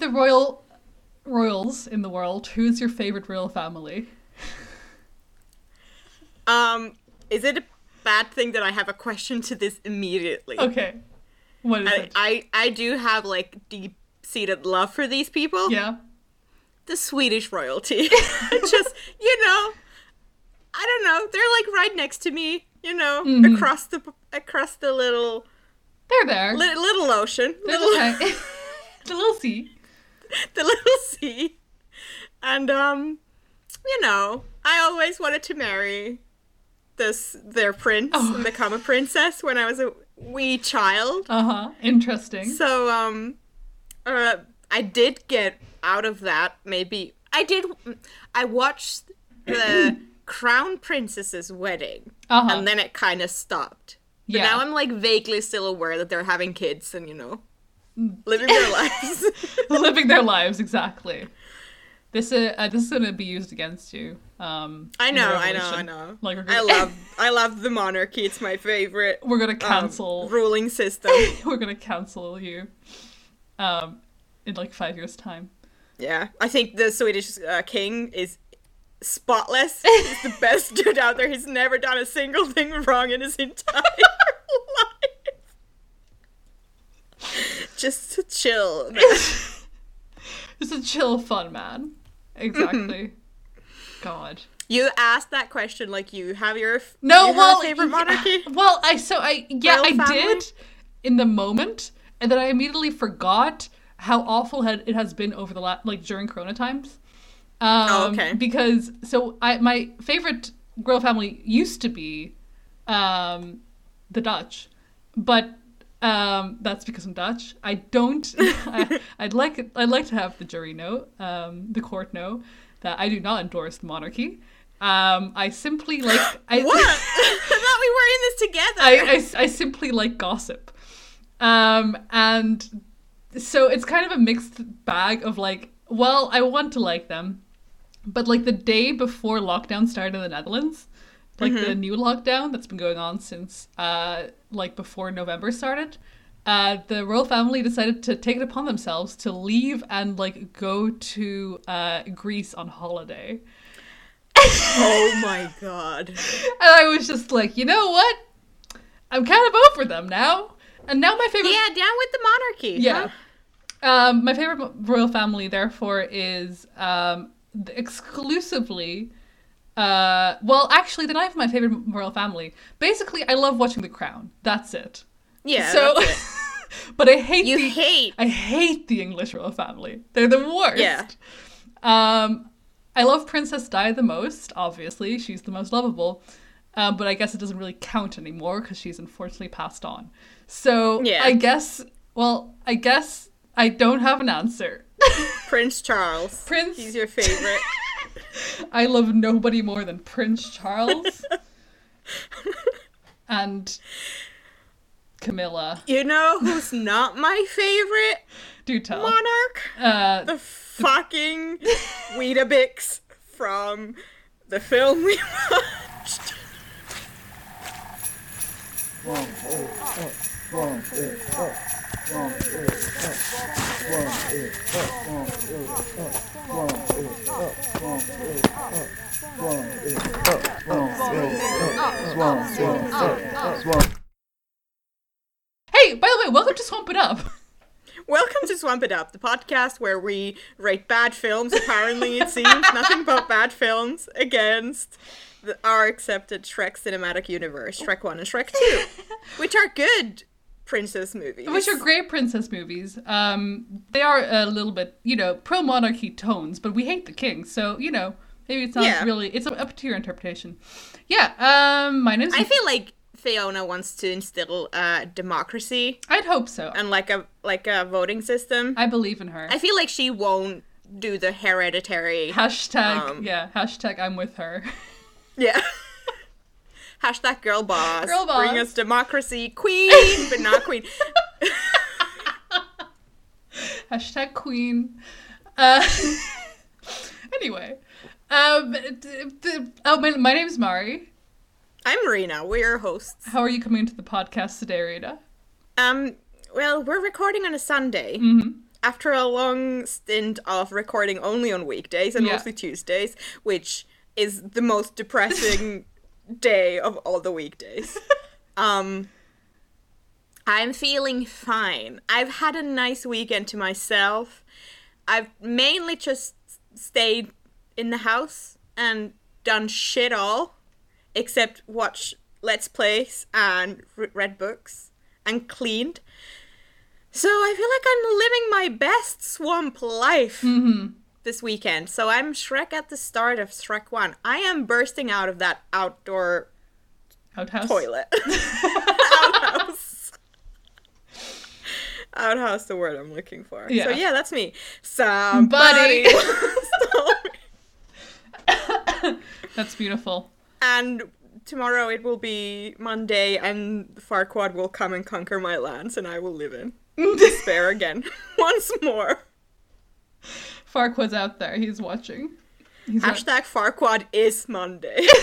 the royal royals in the world, who's your favorite royal family? Um, is it a bad thing that I have a question to this immediately? Okay. What is I, it? I I do have like deep seated love for these people. yeah. The Swedish royalty. Just you know, I don't know. They're like right next to me. You know, Mm-hmm. across the across the little They're there. li- little ocean, They're little okay. the little sea. the little sea, and um, you know, I always wanted to marry this their prince Oh. and become a princess when I was a wee child. Uh huh. Interesting. So um, uh, I did get out of that. Maybe I did. I watched the crown princess's wedding, Uh huh. and then it kind of stopped. But Yeah. now I'm like vaguely still aware that they're having kids and you know, living their lives. Living their lives exactly. This is uh, this is gonna be used against you. Um, I know, I know, I know. Like we're I love, I love the monarchy. It's my favorite We're gonna um, cancel. ruling system. we're gonna cancel you. Um, in like five years' time. Yeah, I think the Swedish uh, king is spotless. He's the best dude out there. He's never done a single thing wrong in his entire life. Just to chill. Just a chill, fun man. Exactly. God. You asked that question like you have your No, you well, favorite yeah, monarchy. Well, I so I yeah Royal I family? did in the moment, and then I immediately forgot how awful had, it has been over the last like during Corona times. Um, Oh, okay. Because so I my favorite royal family used to be, um, the Dutch, but um, that's because I'm Dutch. I don't. I, I'd like I'd like to have the jury know, um, the court know that I do not endorse the monarchy. Um, I simply like I, What? I thought we were in this together. I, I, I simply like gossip. Um, and so it's kind of a mixed bag of like, well, I want to like them, but like the day before lockdown started in the Netherlands, like the new lockdown that's been going on since uh like before November started, uh the royal family decided to take it upon themselves to leave and like go to uh Greece on holiday. oh my god. And I was just like, you know what? I'm kind of over them now. And now my favorite Yeah, down with the monarchy. yeah. huh? Um, my favorite royal family, therefore, is um, exclusively. Uh, well, actually, they're not even my favorite royal family. Basically, I love watching The Crown. That's it. Yeah. so, it. but I hate You the hate. I hate the English royal family. They're the worst. Yeah. Um, I love Princess Di the most. Obviously, she's the most lovable. Um, but I guess it doesn't really count anymore because she's unfortunately passed on. So Yeah. I guess. Well, I guess I don't have an answer. Prince Charles. Prince- He's your favorite. I love nobody more than Prince Charles and Camilla. you know who's not my favorite Do tell. monarch? Uh, The fucking Weetabix from the film we watched. Hey, by the way, welcome to Swamp It Up. Welcome to Swamp It Up, the podcast where we rate bad films. Apparently, it seems nothing but bad films against the, our accepted Shrek cinematic universe, Shrek 1 and Shrek 2, which are good princess movies. Which are great princess movies. Um, they are a little bit, you know, pro monarchy tones, but we hate the king, so you know, maybe it's not Yeah. really. It's up to your interpretation. Yeah. Um, my name's. I feel like Fiona wants to instill uh, democracy I'd hope so. and like a like a voting system. I believe in her. I feel like she won't do the hereditary. hashtag Um, yeah. Hashtag I'm with her. Yeah. Hashtag girl boss. Girl boss. Bring us democracy, queen, but not queen. hashtag queen. Uh, anyway, um, d- d- oh my, my name's Mari. I'm Marina. We're your hosts. How are you coming into the podcast today, Rita? Um. Well, we're recording on a Sunday. Mm-hmm. after a long stint of recording only on weekdays and Yeah. mostly Tuesdays, which is the most depressing day of all the weekdays. Um I'm feeling fine. I've had a nice weekend to myself. I've mainly just stayed in the house and done shit all except watch let's plays and read books and cleaned. So I feel like I'm living my best swamp life this weekend. So I'm Shrek at the start of Shrek 1. I am bursting out of that outdoor Outhouse. toilet. Outhouse. Outhouse, the word I'm looking for. Yeah. So yeah, that's me. Somebody. That's beautiful. and tomorrow it will be Monday, and Farquaad will come and conquer my lands, and I will live in despair again once more. Farquaad's out there. He's watching. He's Hashtag Farquaad is Monday.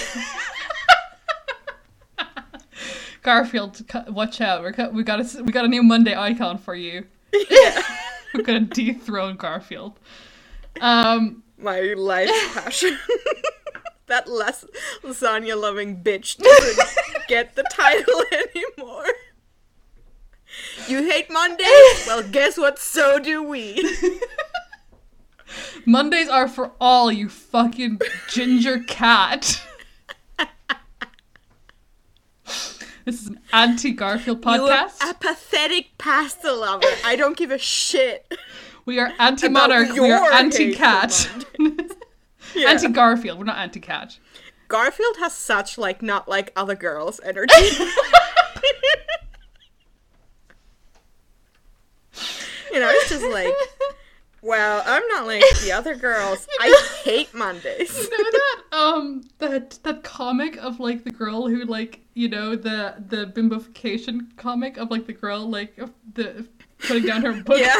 Garfield, watch out. We're we got a we got a new Monday icon for you. yeah. We're gonna dethrone Garfield. Um, My life passion. that less lasagna loving bitch doesn't get the title anymore. You hate Monday? Well, guess what? So do we. Mondays are for all you fucking ginger cat. this is an anti Garfield podcast. You apathetic pasta lover. I don't give a shit. we are anti monarch. We are anti-cat. Yeah. Anti Garfield. We're not anti cat. Garfield has such like not like other girls energy. you know, it's just like, well, I'm not like the other girls. I hate Mondays. you know that um that that comic of like the girl who like you know the the bimbofication comic of like the girl like the putting down her book Yeah.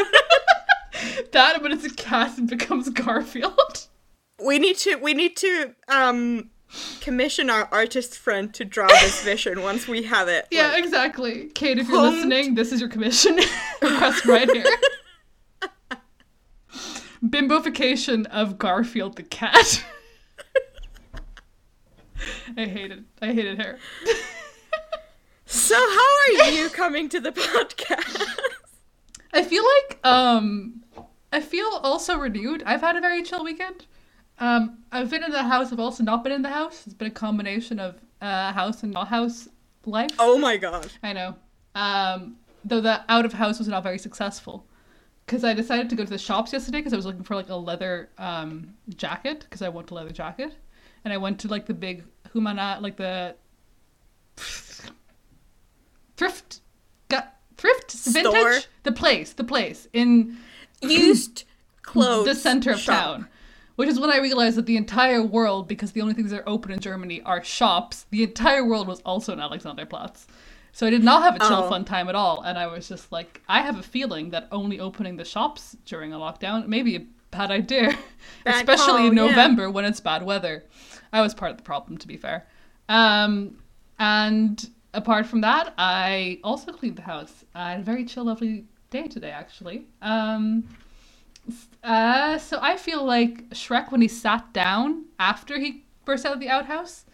that but it's a cat and becomes Garfield We need to we need to um commission our artist friend to draw this vision once we have it. yeah like- exactly Kate if you're listening this is your commission request right here bimbofication of Garfield the cat I hate it I hated her So how are you coming to the podcast? I feel like um I feel also renewed. I've had a very chill weekend. Um I've been in the house, I've also not been in the house. It's been a combination of uh house and not house life. oh my god. I know. Um though the out of house was not very successful. Cuz I decided to go to the shops yesterday because I was looking for like a leather um jacket because I want a leather jacket. And I went to like the big Humana like the thrift got thrift Store? vintage the place the place in Used clothes. the center of shop. town which is when i realized that the entire world because the only things that are open in germany are shops the entire world was also in alexanderplatz so i did not have a chill Oh. fun time at all and i was just like i have a feeling that only opening the shops during a lockdown may be a bad idea Bad especially in call, yeah. november when it's bad weather i was part of the problem to be fair um, and apart from that, I also cleaned the house. I had a very chill, lovely day today, actually. Um, uh, so I feel like Shrek when he sat down after he burst out of the outhouse.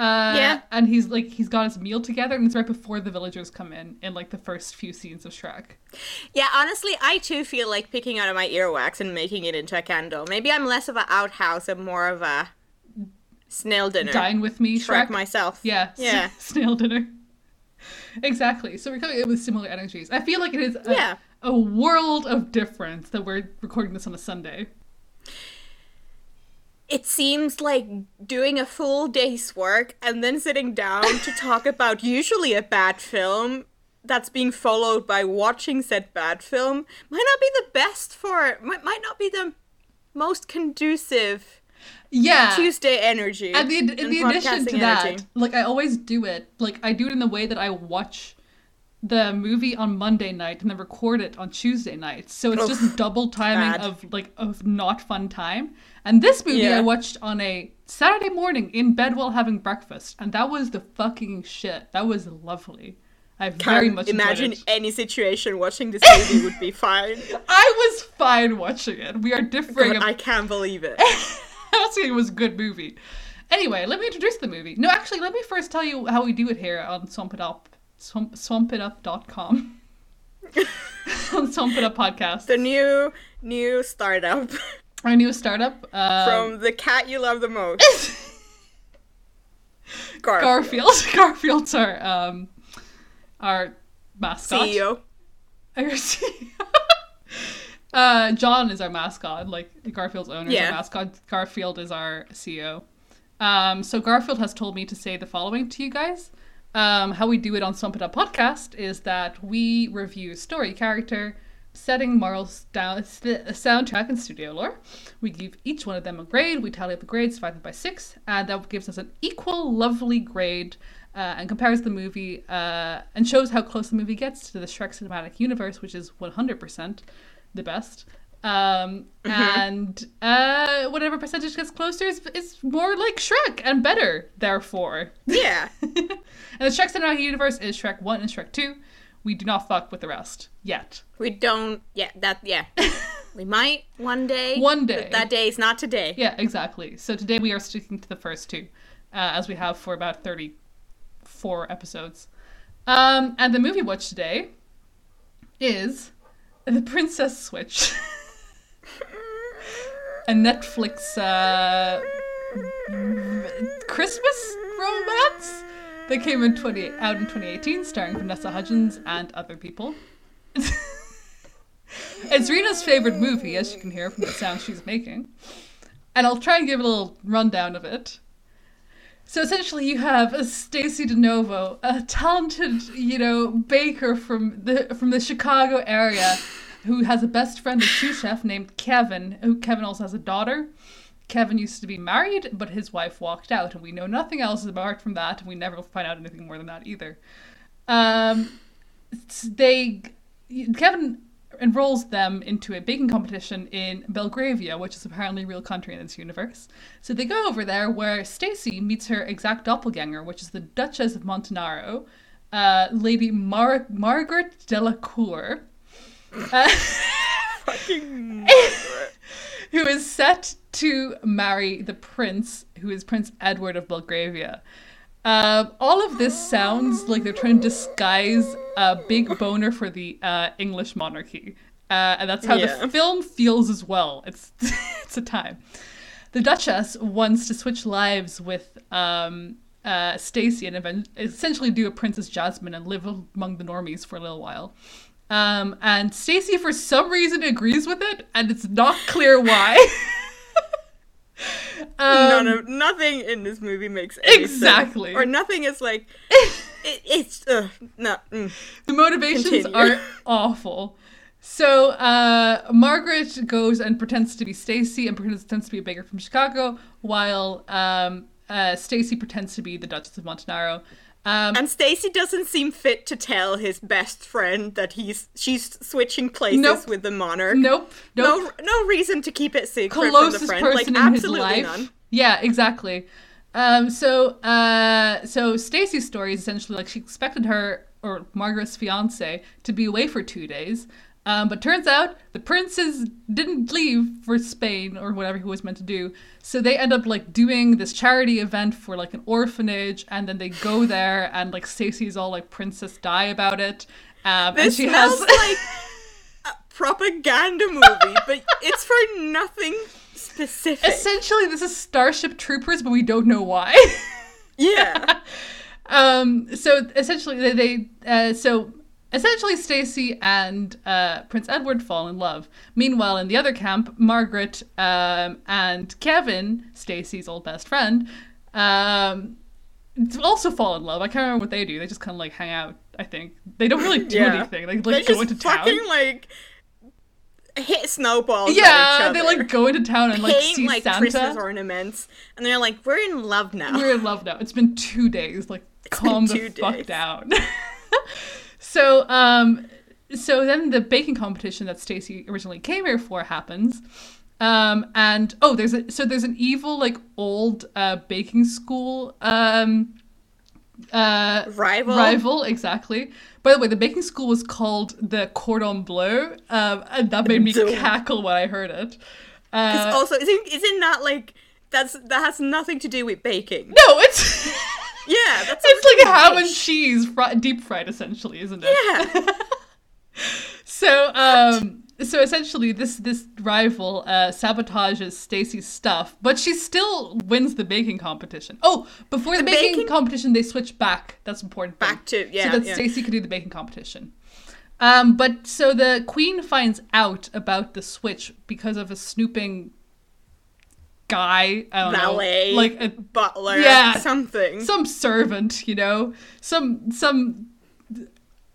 Uh, Yeah. And he's like, he's got his meal together, and it's right before the villagers come in, in like the first few scenes of Shrek. Yeah, honestly, I too feel like picking out of my earwax and making it into a candle. Maybe I'm less of an outhouse and more of a snail dinner. Dine with me, Shrek Shrek. myself. Yeah. Yeah. Snail dinner. Exactly. So we're coming in with similar energies. I feel like it is a, Yeah. a world of difference that we're recording this on a Sunday. It seems like doing a full day's work and then sitting down to talk about usually a bad film that's being followed by watching said bad film might not be the best for might, might not be the most conducive Yeah. Tuesday energy. And the, in and the addition to that, energy. like I always do it. Like I do it in the way that I watch the movie on Monday night and then record it on Tuesday night. So it's just double timing bad. of like of not fun time. And this movie Yeah. I watched on a Saturday morning in bed while having breakfast, and that was the fucking shit. That was lovely. I very Can't much imagine enjoyed it. any situation watching this movie would be fine. I was fine watching it. We are differing. God, I can't believe it. I'm not saying it was a good movie. Anyway, let me introduce the movie. No, actually, let me first tell you how we do it here on Swamp It Up. Swamp, swampitup.com. on Swamp It Up podcast. The new new startup Our new startup. Um, from the cat you love the most, Garfield. Garfield. Garfield's our, um, our mascot. CEO. Our CEO. uh, John is our mascot. Like Garfield's owner is Yeah. our mascot. Garfield is our CEO. Um, so Garfield has told me to say the following to you guys. Um, how we do it on Swamp It Up podcast is that we review story, character, setting, morals, down, st- soundtrack, and studio lore. We give each one of them a grade. We tally up the grades, divide them by six, and that gives us an equal, lovely grade. Uh, and compares the movie uh, and shows how close the movie gets to the Shrek cinematic universe, which is 100% the best. Um, And uh, whatever percentage gets closer is, is more like Shrek and better, therefore. Yeah. and the Shrek cinematic universe is Shrek 1 and Shrek 2. We do not fuck with the rest yet. We don't. Yeah, that. Yeah. we might one day. One but day. that day is not today. Yeah, exactly. So today we are sticking to the first two, uh, as we have for about 34 episodes. Um, and the movie watch today is The Princess Switch, a Netflix uh, Christmas romance that came in 20, out in 2018, starring Vanessa Hudgens and other people. it's Rena's favorite movie, as you can hear from the sound she's making. And I'll try and give a little rundown of it. So essentially, you have a Stacy DeNovo, a talented, you know, baker from the from the Chicago area, who has a best friend, a sous chef named Kevin. Who Kevin also has a daughter. Kevin used to be married, but his wife walked out, and we know nothing else apart from that, and we never find out anything more than that either. Um, they Kevin enrolls them into a baking competition in Belgravia, which is apparently a real country in this universe. So they go over there where Stacy meets her exact doppelganger, which is the Duchess of Montanaro, uh, Lady Mar- Margaret Delacour. Uh, Fucking. who is set to marry the prince, who is Prince Edward of Belgravia. Um, all of this sounds like they're trying to disguise a big boner for the uh, English monarchy, uh, and that's how Yeah. the film feels as well. It's it's a time. The Duchess wants to switch lives with um, uh, Stacy and event- essentially do a Princess Jasmine and live among the normies for a little while. Um, and Stacy, for some reason, agrees with it, and it's not clear why. None Um, of nothing in this movie makes any Exactly. sense. Or nothing is like. It, it's uh, no. Mm. the motivations Continue. are awful. So uh, Margaret goes and pretends to be Stacy and pretends to be a baker from Chicago, while um, uh, Stacy pretends to be the Duchess of Montanaro. Um, And Stacy doesn't seem fit to tell his best friend that he's she's switching places Nope. with the monarch. nope, nope. No, no reason to keep it secret from the closest friend. person like in his life. none. Yeah, exactly. Um, so, uh, so Stacy's story is essentially like she expected her or Margaret's fiance to be away for two days, um, but turns out the princes didn't leave for Spain or whatever he was meant to do. So they end up like doing this charity event for like an orphanage, and then they go there, and like Stacy's all like Princess Di about it. Um, and she has like a propaganda movie, but it's for nothing specific. essentially this is Starship Troopers, but we don't know why. yeah. um so essentially they, they uh, so essentially stacy and uh, prince edward fall in love meanwhile in the other camp margaret um, and kevin stacy's old best friend um, also fall in love i can't remember what they do they just kind of like hang out i think they don't really do Yeah. anything they They go just into town fucking like hit snowballs. yeah they like go into town and like paint see like santa Christmas ornaments, and they're like, "We're in love now." We're in love now. It's been two days. Like, been calm the two fuck down. so, um, so then the baking competition that Stacy originally came here for happens. Um, and oh, there's a so there's an evil like old uh baking school um Uh, Rival. Rival, exactly. By the way, the baking school was called the Cordon Bleu, um, and that made me cackle when I heard it. Uh, also isn't isn't that like that's that has nothing to do with baking? no, it's Yeah, that's it's like ham and cheese, fri- deep fried, essentially, isn't it? Yeah. So, um, so essentially, this this rival uh, sabotages Stacy's stuff, but she still wins the baking competition. Oh, before the, The baking, baking- competition, they switch back. That's important. thing. Back to yeah. so that yeah. Stacy could do the baking competition. Um, but so the queen finds out about the switch because of a snooping guy. I don't Valet, know, like a, butler, Yeah. something. some servant, you know, some some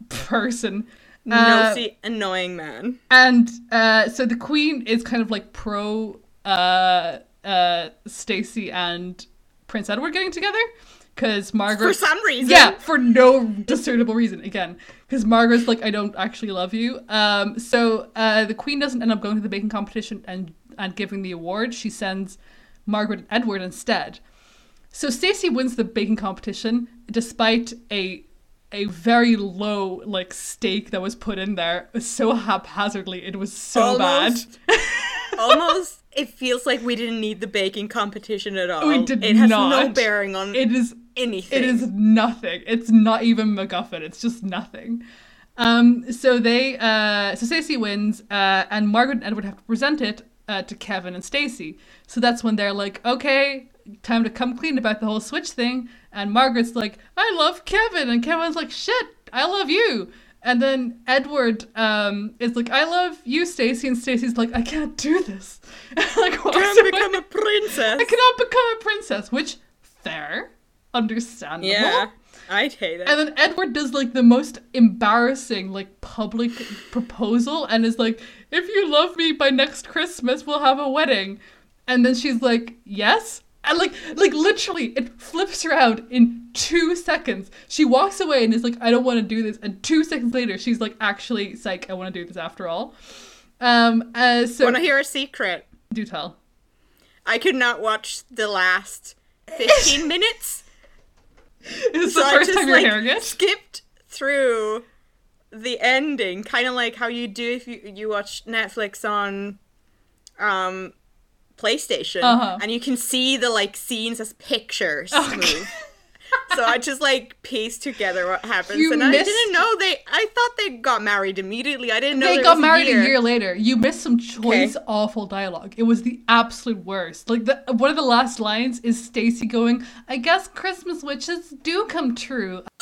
person. Uh, Nosy, annoying man. and uh, so the queen is kind of like pro uh, uh, Stacy and Prince Edward getting together because Margaret For some reason. yeah, for no discernible reason. Again, because Margaret's like, I don't actually love you. Um, so uh, the Queen doesn't end up going to the baking competition and and giving the award. She sends Margaret and Edward instead. So Stacy wins the baking competition despite a a very low like stake that was put in there so haphazardly. It was so Almost- bad. Almost, it feels like we didn't need the baking competition at all. We did It has no bearing on It is anything. It is nothing. It's not even MacGuffin. It's just nothing. Um, so they, uh, so Stacy wins, uh, and Margaret and Edward have to present it uh, to Kevin and Stacy. So that's when they're like, okay, time to come clean about the whole switch thing. And Margaret's like, I love Kevin, and Kevin's like, shit, I love you. And then Edward um, is like, I love you, Stacy. and Stacy's like, I can't do this. like, walks Can't away. become a princess. I cannot become a princess, which fair, understandable. Yeah, I'd hate it. And then Edward does like the most embarrassing like public proposal and is like, "If you love me by next Christmas, we'll have a wedding." And then she's like, "Yes." And like like literally it flips around in 2 seconds. She walks away and is like, "I don't want to do this." And 2 seconds later, she's like, "Actually, psych, I want to do this after all." Um uh so Want to hear a secret? do tell. I could not watch the last 15 minutes. Is So the I first just, time you're like, hearing it? Skipped through the ending, kind of like how you do if you, you watch Netflix on um PlayStation, Uh-huh. and you can see the like scenes as pictures Okay. move. so I just like pieced together what happens, You and I missed- didn't know they. I thought they got married immediately. I didn't know they got married a year. a year later. You missed some choice, awful dialogue. It was the absolute worst. Like the one of the last lines is Stacy going, "I guess Christmas wishes do come true."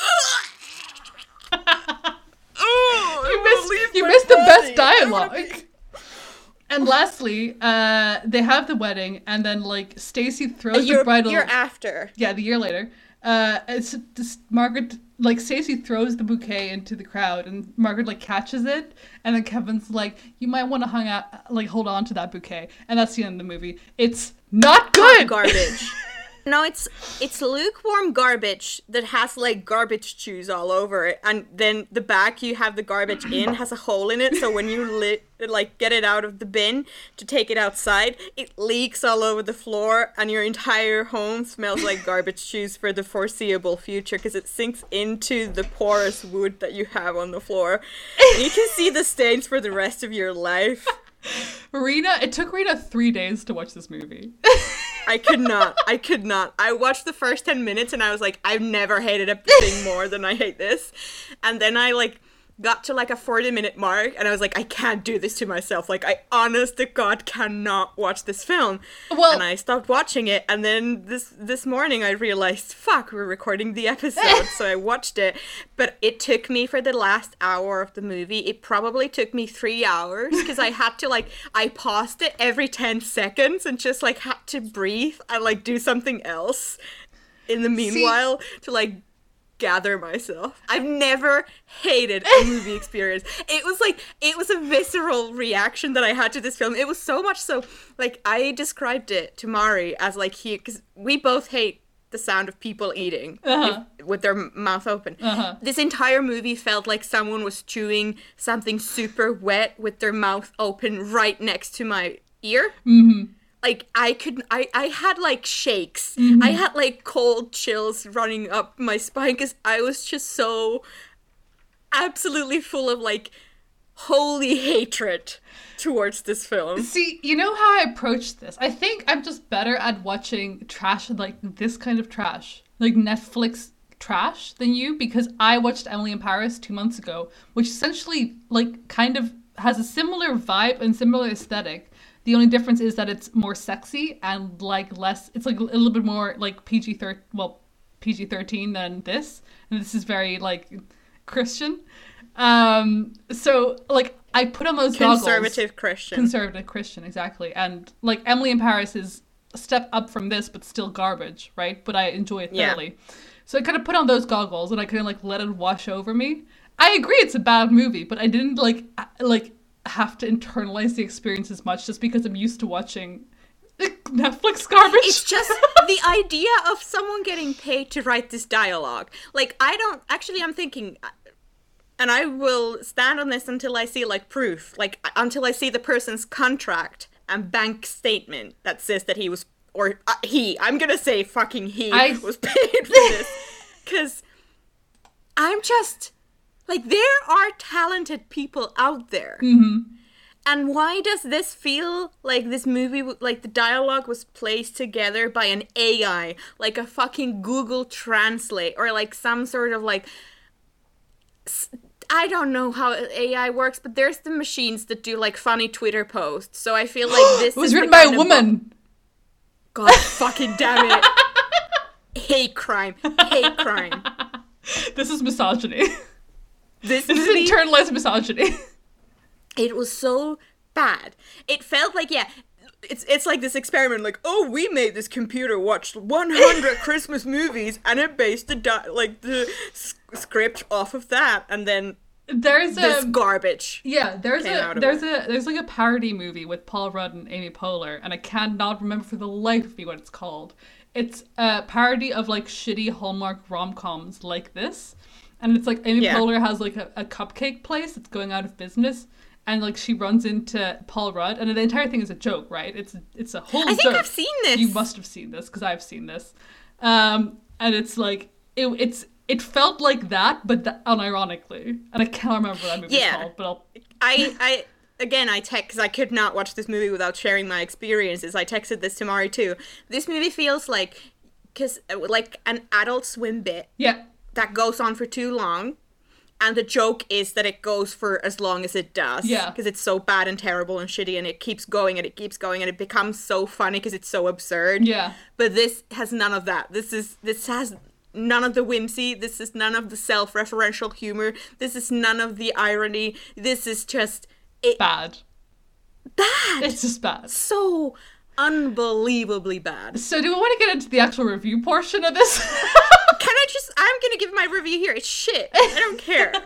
You missed, you missed the best. I dialogue. And lastly, uh, they have the wedding, and then like Stacy throws the bridal. you're after. yeah, the year later. Uh, it's just Margaret like Stacy throws the bouquet into the crowd, and Margaret like catches it, and then Kevin's like, "You might want to hang out, like hold on to that bouquet," and that's the end of the movie. It's not good. garbage. no, it's it's lukewarm garbage that has like garbage juice all over it, and then the back you have the garbage in has a hole in it, so when you lit like get it out of the bin to take it outside, it leaks all over the floor, and your entire home smells like garbage juice for the foreseeable future because it sinks into the porous wood that you have on the floor. And you can see the stains for the rest of your life. Rena, it took Rena three days to watch this movie. I could not. I could not. I watched the first 10 minutes and I was like, I've never hated a thing more than I hate this. And then I like got to like a 40 minute mark and I was like, I can't do this to myself. Like, I honest to God cannot watch this film. Well- and I stopped watching it. And then this this morning I realized, fuck, we're recording the episode. so I watched it. But it took me for the last hour of the movie, it probably took me three hours because I had to like, I paused it every 10 seconds and just like had to breathe and like do something else in the meanwhile to like gather myself. I've never hated a movie experience. It was like it was a visceral reaction that I had to this film. It was so much so like I described it to Mari as like he cuz we both hate the sound of people eating Uh-huh. if- with their mouth open. Uh-huh. This entire movie felt like someone was chewing something super wet with their mouth open right next to my ear. mm-hmm. Like I could I I had like shakes. Mm-hmm. I had like cold chills running up my spine cuz I was just so absolutely full of like holy hatred towards this film. See, you know how I approach this? I think I'm just better at watching trash like this kind of trash, like Netflix trash than you because I watched Emily in Paris 2 months ago, which essentially like kind of has a similar vibe and similar aesthetic. The only difference is that it's more sexy and like less it's like a little bit more like PG 13 well PG 13 than this and this is very like Christian. Um so like I put on those goggles Conservative Christian. conservative Christian, exactly. And like Emily in Paris is a step up from this, but still garbage, right? But I enjoy it thoroughly. Yeah. So I kind of put on those goggles and I kind of like let it wash over me. I agree it's a bad movie, but I didn't like like have to internalize the experience as much just because I'm used to watching Netflix garbage. it's just the idea of someone getting paid to write this dialogue. Like I don't actually I'm thinking and I will stand on this until I see like proof, like until I see the person's contract and bank statement that says that he was or uh, he, I'm to say fucking he I- was paid for this cuz I'm just like there are talented people out there. Mm-hmm. And why does this feel like this movie, like the dialogue was placed together by an AI, like a fucking Google Translate, or like some sort of like. I don't know how AI works, but there's the machines that do like funny Twitter posts. So I feel like this it was written by a kind of bu- woman. God fucking damn it! Hate crime, hate crime. This is misogyny. This this movie is internalized misogyny. It was so bad. It felt like yeah, it's it's like this experiment. Like oh, we made this computer watch 100 Christmas movies, and it based the di- like the s- script off of that, and then There's this a garbage. Yeah, there's a there's a there's like a parody movie with Paul Rudd and Amy Poehler, and I cannot remember for the life of me what it's called. It's a parody of like shitty Hallmark rom coms like this, and it's like Amy Yeah. Poehler has like a, a cupcake place that's going out of business, and like she runs into Paul Rudd, and the entire thing is a joke, right? It's it's a whole. I think joke. I've seen this. You must have seen this because I've seen this, um, and it's like it, it's it felt like that, but th- unironically, and I can't remember what that movie's Yeah. called, but I'll I I again I text because I could not watch this movie without sharing my experiences. I texted this to Mari too. This movie feels like because like an Adult Swim bit yeah. That goes on for too long. And the joke is that it goes for as long as it does. Yeah. Because it's so bad and terrible and shitty and it keeps going and it keeps going and it becomes so funny because it's so absurd. Yeah. But this has none of that. This is this has none of the whimsy. This is none of the self-referential humor. This is none of the irony. This is just it bad. bad. It's just bad. so unbelievably bad. So do we want to get into the actual review portion of this? Can I just I'm gonna give my review here. It's shit. I don't care.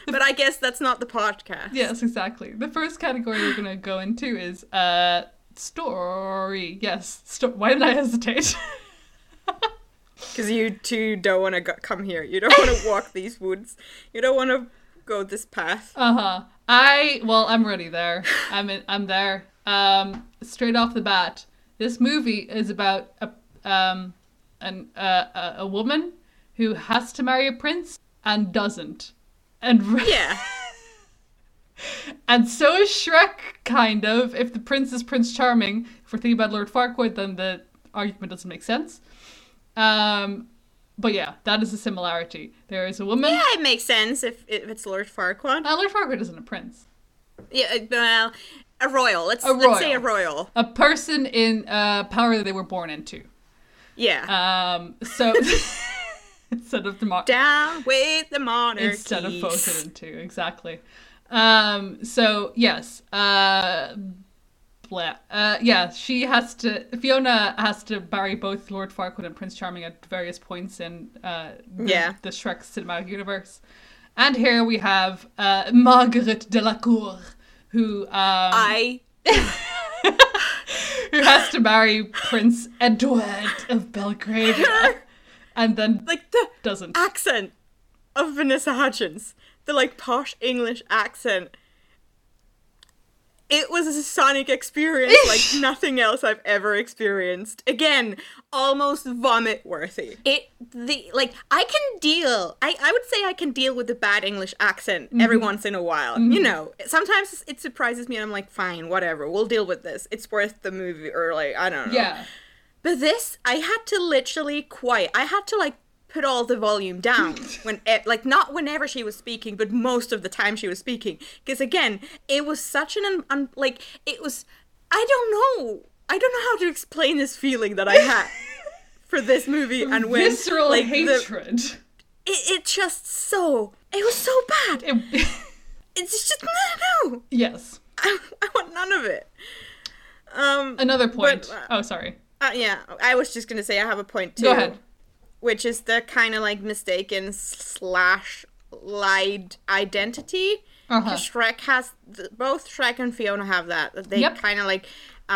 but I guess that's not the podcast. yes, exactly. The first category we're gonna go into is uh story. Yes. Sto- Why did I hesitate? Because you two don't want to go- come here. You don't want to walk these woods. You don't want to go this path. Uh huh. I well, I'm already there. I'm in, I'm there. Um, straight off the bat, this movie is about a um an uh, a, woman who has to marry a prince and doesn't, and Yeah. and so is Shrek. Kind of. If the prince is Prince Charming, if we're thinking about Lord Farquaad, then the argument doesn't make sense. Um, but yeah, that is a similarity. There is a woman. Yeah, it makes sense if, if it's Lord Farquaad. Uh, Lord Farquaad isn't a prince. Yeah, uh, well, a royal. Let's A let's say a royal. royal. a person in uh, power that they were born into. Yeah. Um, so instead of demo- Down with the monarchy. instead of voted into exactly. Um, so yes, uh. Uh, yeah, she has to. Fiona has to marry both Lord Farquaad and Prince Charming at various points in uh, the, Yeah. the Shrek cinematic universe. And here we have uh, Margaret Delacour, who um, I to marry Prince Edward of Belgrade. and then like the doesn't. accent of Vanessa Hudgens, the like posh English accent. it was a Sonic experience like nothing else I've ever experienced. Again, almost vomit worthy. It the like I can deal. I I would say I can deal with the bad English accent mm-hmm. every once in a while. You mm-hmm. know, sometimes it surprises me and I'm like, fine, whatever. We'll deal with this. It's worth the movie or like I don't know. Yeah. But this, I had to literally quiet. I had to like put all the volume down when, it, like, not whenever she was speaking, but most of the time she was speaking. Because again, it was such an un, un, like it was. I don't know. I don't know how to explain this feeling that I had for this movie and when Visceral like the, hatred. it, it just so it was so bad. It- It's just no, no. yes. I, I want none of it. Um. Another point. But, uh, oh, sorry. Uh, yeah, I was just gonna say I have a point too. Go ahead. Which is the kind of like mistaken slash lied identity. Uh-huh. Shrek has th- both Shrek and Fiona have that. that They Yep. kind of like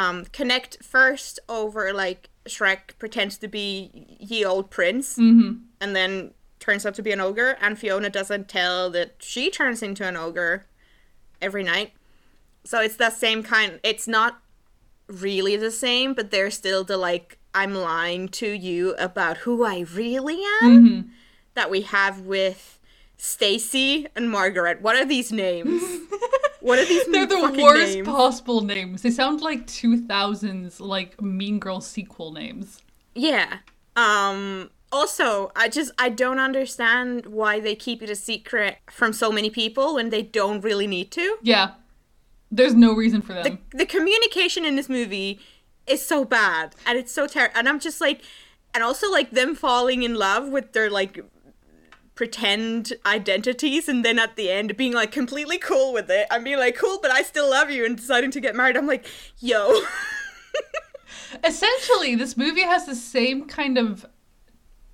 um, connect first over like Shrek pretends to be ye old prince, Mm-hmm. and then turns out to be an ogre, and Fiona doesn't tell that she turns into an ogre every night. So it's that same kind. It's not really the same, but there's still the like I'm lying to you about who I really am Mm-hmm. that we have with Stacy and Margaret. What are these names? what are these They're the worst names? possible names. They sound like 2000s like Mean Girl sequel names. Yeah. Um also, I just I don't understand why they keep it a secret from so many people when they don't really need to. Yeah. There's no reason for them. the, the communication in this movie is so bad and it's so terrible and i'm just like and also like them falling in love with their like pretend identities and then at the end being like completely cool with it and being like cool but i still love you and deciding to get married i'm like yo Essentially, this movie has the same kind of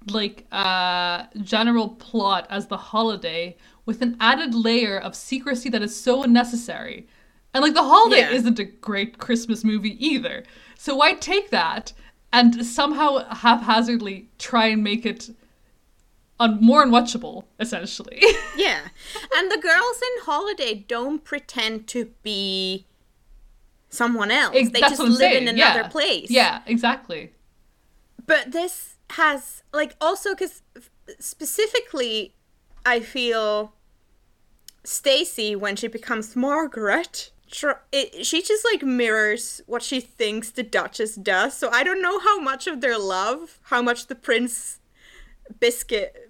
like uh general plot as The Holiday with an added layer of secrecy that is so unnecessary. And like The Holiday Yeah. isn't a great Christmas movie either. So why take that and somehow haphazardly try and make it un- more unwatchable, essentially. yeah and the girls in holiday don't pretend to be someone else Ex- they just live saying, in another yeah. place Yeah, exactly. but this has like also because specifically i feel stacy when she becomes margaret it, she just like mirrors what she thinks the duchess does so i don't know how much of their love how much the prince biscuit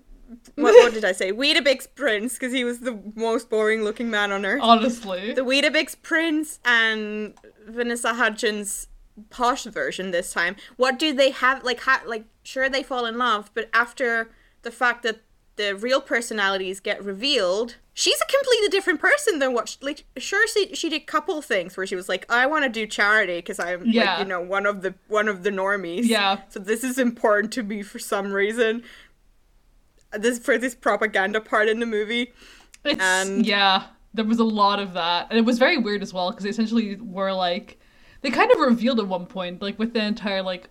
what, what did i say weetabix prince because he was the most boring looking man on earth Honestly. the Weetabix Prince and Vanessa Hudgens posh version this time. What do they have like ha- like sure they fall in love, but after the fact that the real personalities get revealed, she's a completely different person than what she, like sure she, she did couple things where she was like I want to do charity because I'm Yeah. like you know one of the one of the normies. Yeah. So this is important to me for some reason. This for this propaganda part in the movie. It's, And- yeah, there was a lot of that, and it was very weird as well because they essentially were like, they kind of revealed at one point, like with the entire like,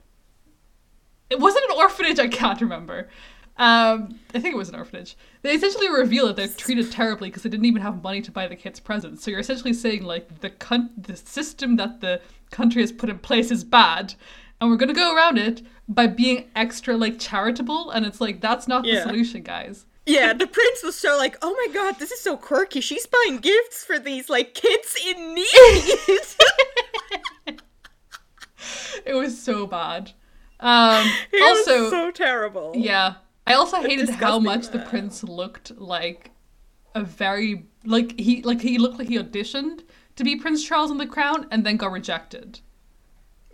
it wasn't an orphanage. I can't remember. Um, I think it was an orphanage. They essentially reveal that they're treated terribly because they didn't even have money to buy the kids presents. So you're essentially saying like the con- the system that the country has put in place is bad, and we're gonna go around it by being extra like charitable. And it's like that's not the solution, guys. Yeah, the prince was so like, oh my god, this is so quirky. She's buying gifts for these like kids in need. It was so bad. Um, it also, was so terrible. yeah, I also hated how much the prince looked like a very like he like he looked like he auditioned to be Prince Charles in The Crown and then got rejected,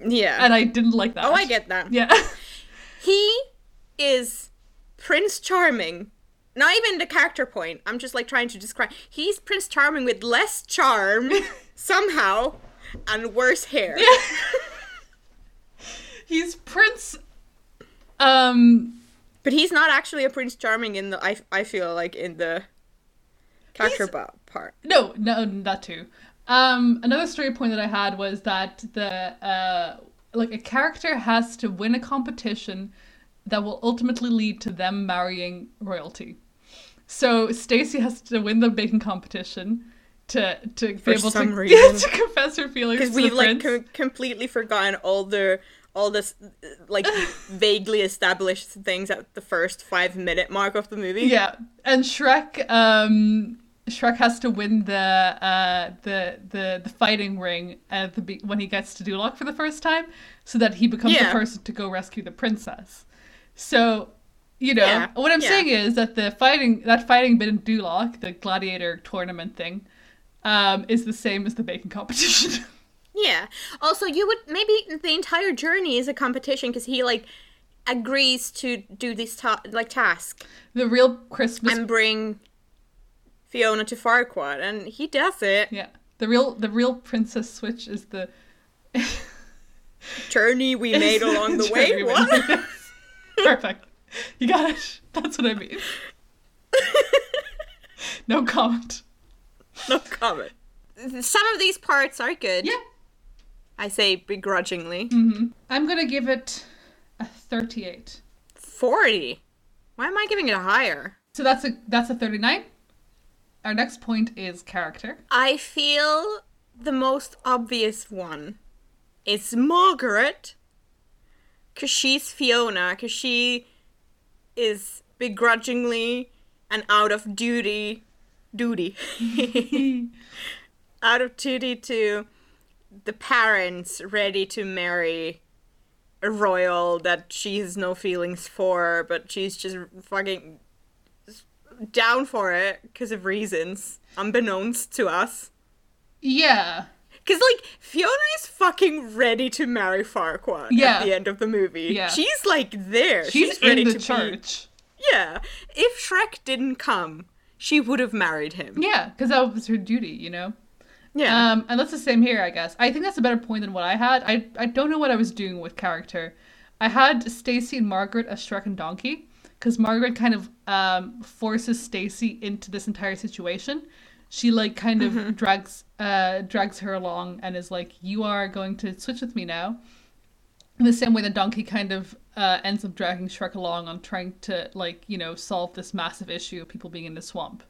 Yeah. and I didn't like that. oh, I get that. Yeah, He is Prince Charming. Not even the character point. I'm just like trying to describe. He's Prince Charming with less charm somehow and worse hair. he's Prince. Um, But he's not actually a Prince Charming in the. I, I feel like in the character part. No, no, that too. Um, another story point that I had was that the uh, like a character has to win a competition that will ultimately lead to them marrying royalty. So Stacy has to win the baking competition. to to be For able to, reason. to confess her feelings Because we've the like co- completely forgotten all the all this like vaguely established things at the first five minute mark of the movie. Yeah, and Shrek, um, Shrek has to win the uh, the the the fighting ring at the be- when he gets to Duloc for the first time, so that he becomes Yeah. the person to go rescue the princess. So, you know, Yeah, what I'm yeah. saying is that the fighting that fighting bit in Duloc, the gladiator tournament thing, um, is the same as the baking competition. Yeah. Also, you would maybe the entire journey is a competition because he like agrees to do this ta- like task the real Christmas, and bring Fiona to Farquaad, and he does it. yeah, the real the real princess switch is the Journey we made along the way. What? Perfect. You got it. That's what I mean. No comment. no comment. Some of these parts are good. Yeah. I say begrudgingly. hmm I'm gonna give it a 38. 40. Why am I giving it a higher? So that's a that's a 39. Our next point is character. I feel the most obvious one is Margaret. Because she's Fiona. Because she is begrudgingly and out of duty. Duty. out of duty to the parents ready to marry a royal that she has no feelings for, but she's just fucking down for it because of reasons unbeknownst to us. Yeah. Because, like, Fiona is fucking ready to marry Farquaad Yeah. at the end of the movie. Yeah. She's, like, there. She's, ready in the to church. Be... Yeah. If Shrek didn't come, she would have married him. Yeah, because that was her duty, you know? Yeah. Um, and that's the same here, I guess. I think that's a better point than what I had. I I don't know what I was doing with character. I had Stacy and Margaret as Shrek and Donkey because Margaret kind of um, forces Stacy into this entire situation. She like kind of drags uh, drags her along and is like, "You are going to switch with me now." In the same way that Donkey kind of uh, ends up dragging Shrek along on trying to like you know solve this massive issue of people being in the swamp.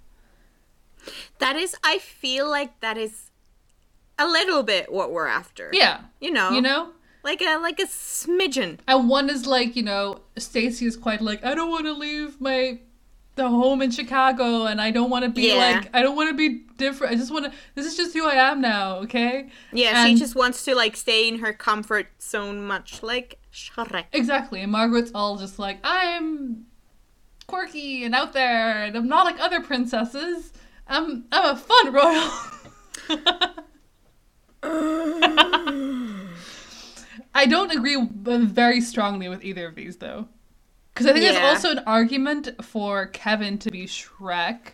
that is, I feel like that is a little bit what we're after. Yeah, You know? you know. Like a like a smidgen. And one is like, you know, Stacy is quite like, I don't want to leave my the home in Chicago and I don't want to be Yeah. like I don't want to be different. I just want to this is just who I am now, okay? Yeah, And- she just wants to like stay in her comfort zone much like Shrek. Exactly. And Margaret's all just like, I'm quirky and out there and I'm not like other princesses. I'm I'm a fun royal. I don't agree very strongly with either of these though. Because I think there's also an argument for Kevin to be Shrek.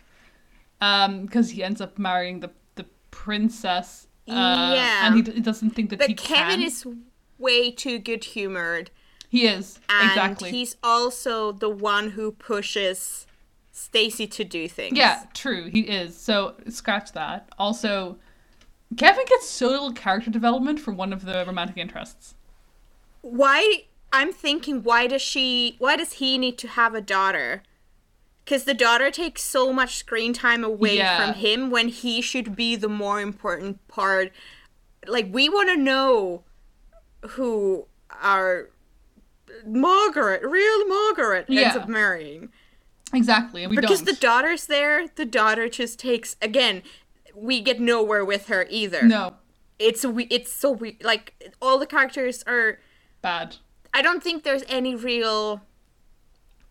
Um, because he ends up marrying the the princess. Uh, Yeah. And he, d- doesn't think that But he Kevin can. is way too good humored. He is. And exactly. he's also the one who pushes Stacy to do things. Yeah, true. He is. So scratch that. Also, Kevin gets so little character development for one of the romantic interests. Why I'm thinking why does she why does he need to have a daughter? Cuz the daughter takes so much screen time away Yeah. from him when he should be the more important part. Like we want to know who our Margaret, real Margaret ends up marrying. Exactly, and we because don't. the daughter's there, the daughter just takes again. We get nowhere with her either. no, it's we. It's so we like all the characters are. Bad. I don't think there's any real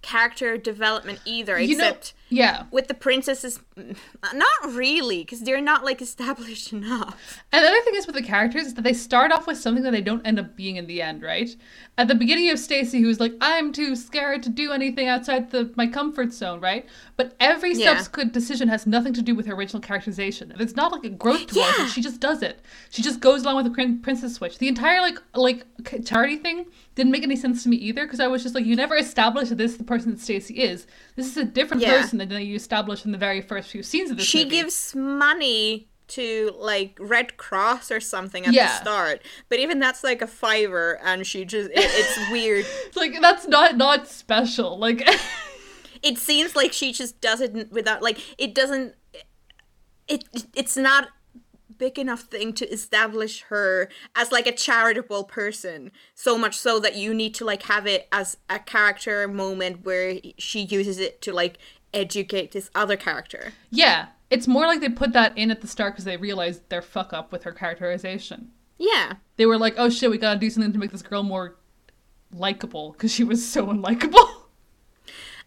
character development either, You except yeah. with the princesses. Mm, not really, because they're not like established enough. And the other thing is with the characters is that they start off with something that they don't end up being in the end, right? At the beginning of Stacy, who's like, "I'm too scared to do anything outside the my comfort zone," right? But every Yeah. subsequent decision has nothing to do with her original characterization. And It's not like a growth towards Yeah. it. She just does it. She just goes along with the princess switch. The entire like like charity thing didn't make any sense to me either because I was just like, you never established that this is the person that Stacy is. This is a different Yeah. person than you established in the very first few scenes of this She movie. gives money to like Red Cross or something at Yeah. the start, but even that's like a fiver, and she just it, it's weird. like that's not not special. Like it seems like she just does it without like it doesn't it it's not big enough thing to establish her as like a charitable person so much so that you need to like have it as a character moment where she uses it to like educate this other character Yeah, it's more like they put that in at the start because they realized their fuck up with her characterization. yeah They were like, "Oh shit, we gotta do something to make this girl more likable because she was so unlikable."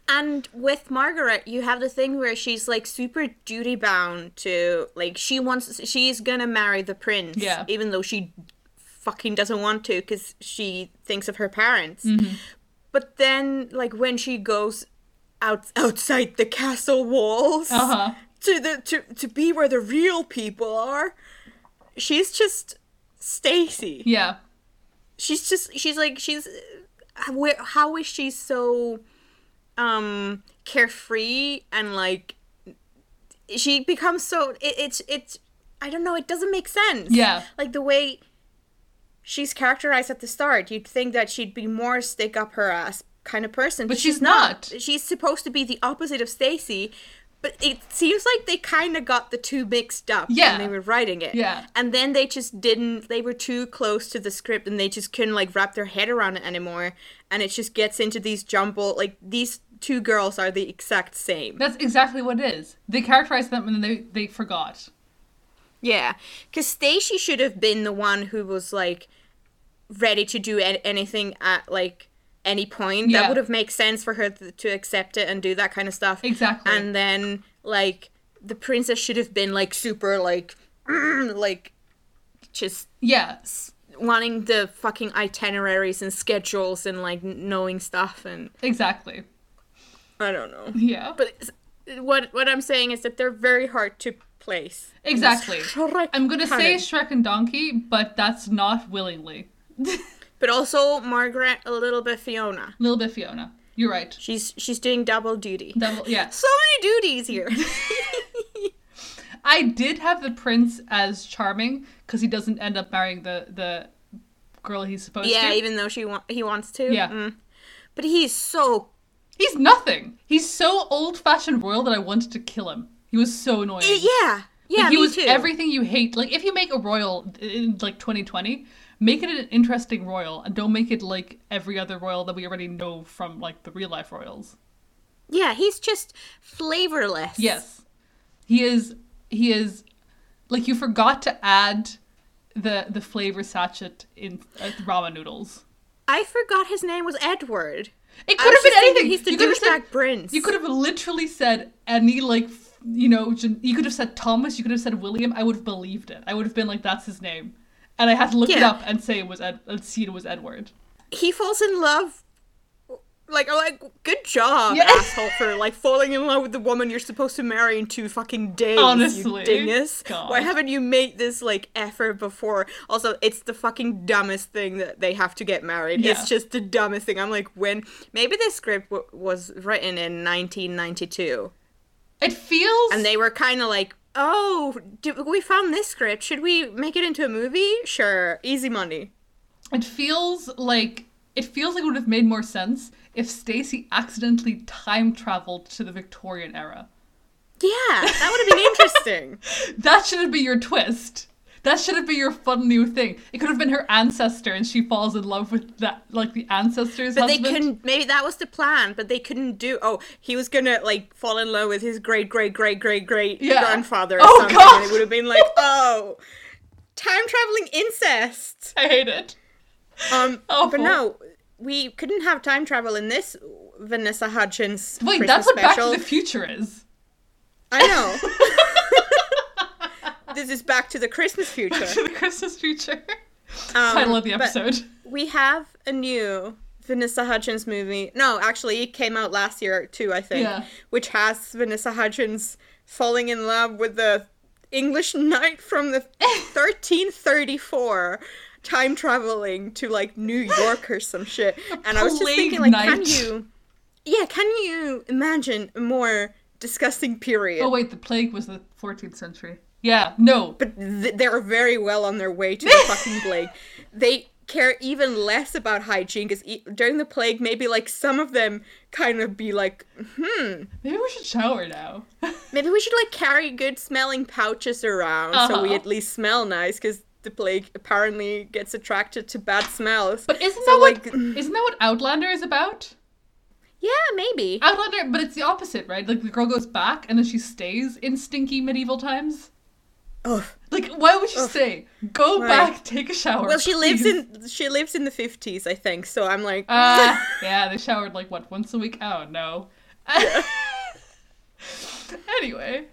And with Margaret, you have the thing where she's like super duty bound to like she wants she's gonna marry the prince, Yeah. even though she fucking doesn't want to because she thinks of her parents. Mm-hmm. But then, like when she goes out outside the castle walls Uh huh. to the to to be where the real people are, she's just Stacy. Yeah. She's just she's like she's where how is she so um carefree and like she becomes so it, it's it's I don't know it doesn't make sense. Yeah. Like the way she's characterized at the start, you'd think that she'd be more stick up her ass kind of person, But she's not. She's supposed to be the opposite of Stacy. But it seems like they kind of got the two mixed up Yeah. when they were writing it. Yeah. And then they just didn't, they were too close to the script and they just couldn't like wrap their head around it anymore. And it just gets into these jumble, like these two girls are the exact same. That's exactly what it is. They characterized them and then they they forgot. Yeah. Because Stacy should have been the one who was like ready to do an- anything at like any point. Yeah. That would have made sense for her to, to accept it and do that kind of stuff. Exactly. And then like the princess should have been like super like like just yes wanting the fucking itineraries and schedules and like knowing stuff and Exactly. I don't know. Yeah. But what what I'm saying is that they're very hard to place. Exactly. I'm gonna say. Shrek and Donkey, but that's not willingly. But also Margaret, a little bit Fiona. A little bit Fiona. You're right. She's she's doing double duty. Double, yeah. So many duties here. I did have the prince as charming because he doesn't end up marrying the the girl he's supposed yeah, to. Yeah, even though she wa- he wants to. Yeah. Mm. But he's so He's nothing. He's so old fashioned royal that I wanted to kill him. He was so annoying. yeah yeah Like, he was too. everything you hate. Like if you make a royal in like 2020, make it an interesting royal and don't make it like every other royal that we already know from like the real life royals. yeah, he's just flavorless. Yes. He is he is like you forgot to add the the flavor sachet in uh, ramen noodles. I forgot his name was Edward. It could have been anything. He's the you could have said douchebag prince. you could have literally said any like you know you could have said Thomas. You could have said William. I would have believed it. I would have been like that's his name, and I had to look it up and say it was Ed. and see it was Edward. he falls in love. Like, I'm like, good job, Yeah. asshole, for like falling in love with the woman you're supposed to marry in two fucking days. Honestly. you dingus. God. Why haven't you made this like effort before? Also, it's the fucking dumbest thing that they have to get married. Yeah. It's just the dumbest thing. I'm like, when maybe this script w- was written in 1992, It feels and they were kind of like. Oh, do, we found this script. Should we make it into a movie? Sure, easy money. it feels like it feels like it would have made more sense if Stacy accidentally time traveled to the Victorian era. Yeah, that would have been interesting. That should be your twist. That should have been your fun new thing. It could have been her ancestor, and she falls in love with that, like the ancestor's But they couldn't. Maybe that was the plan, but they couldn't do. Oh, he was gonna like fall in love with his great great great great great Yeah. grandfather or Oh, something, God. and it would have been like, oh, time traveling incest. I hate it. Um, Awful. but no, we couldn't have time travel in this Vanessa Hudgens. Wait, Christmas that's what special. Back to the Future is. I know. this is Back to the Christmas future. Back to the Christmas Future. Um, Title of the episode. we have a new Vanessa Hudgens movie. No, actually, it came out last year too, I think. Yeah. Which has Vanessa Hudgens falling in love with the English knight from the 1334, time traveling to like New York or some shit. And I was just thinking, like, can you, yeah, can you imagine a more disgusting period? Oh wait, the plague was the 14th century. Yeah, no. but th- they're very well on their way to the fucking plague. They care even less about hygiene because e- during the plague, maybe like some of them kind of be like, hmm, Maybe we should shower now. maybe we should like carry good smelling pouches around so we Uh-huh. at least smell nice because the plague apparently gets attracted to bad smells. But isn't So, that what like- isn't that what Outlander is about? yeah, maybe. Outlander, but it's the opposite, right? Like the girl goes back and then she stays in stinky medieval times. Oh, Like, why would you say Go back, take a shower. well, she lives in she lives in the fifties, I think. So I'm like, Uh, yeah, they showered like what once a week. Oh no. anyway,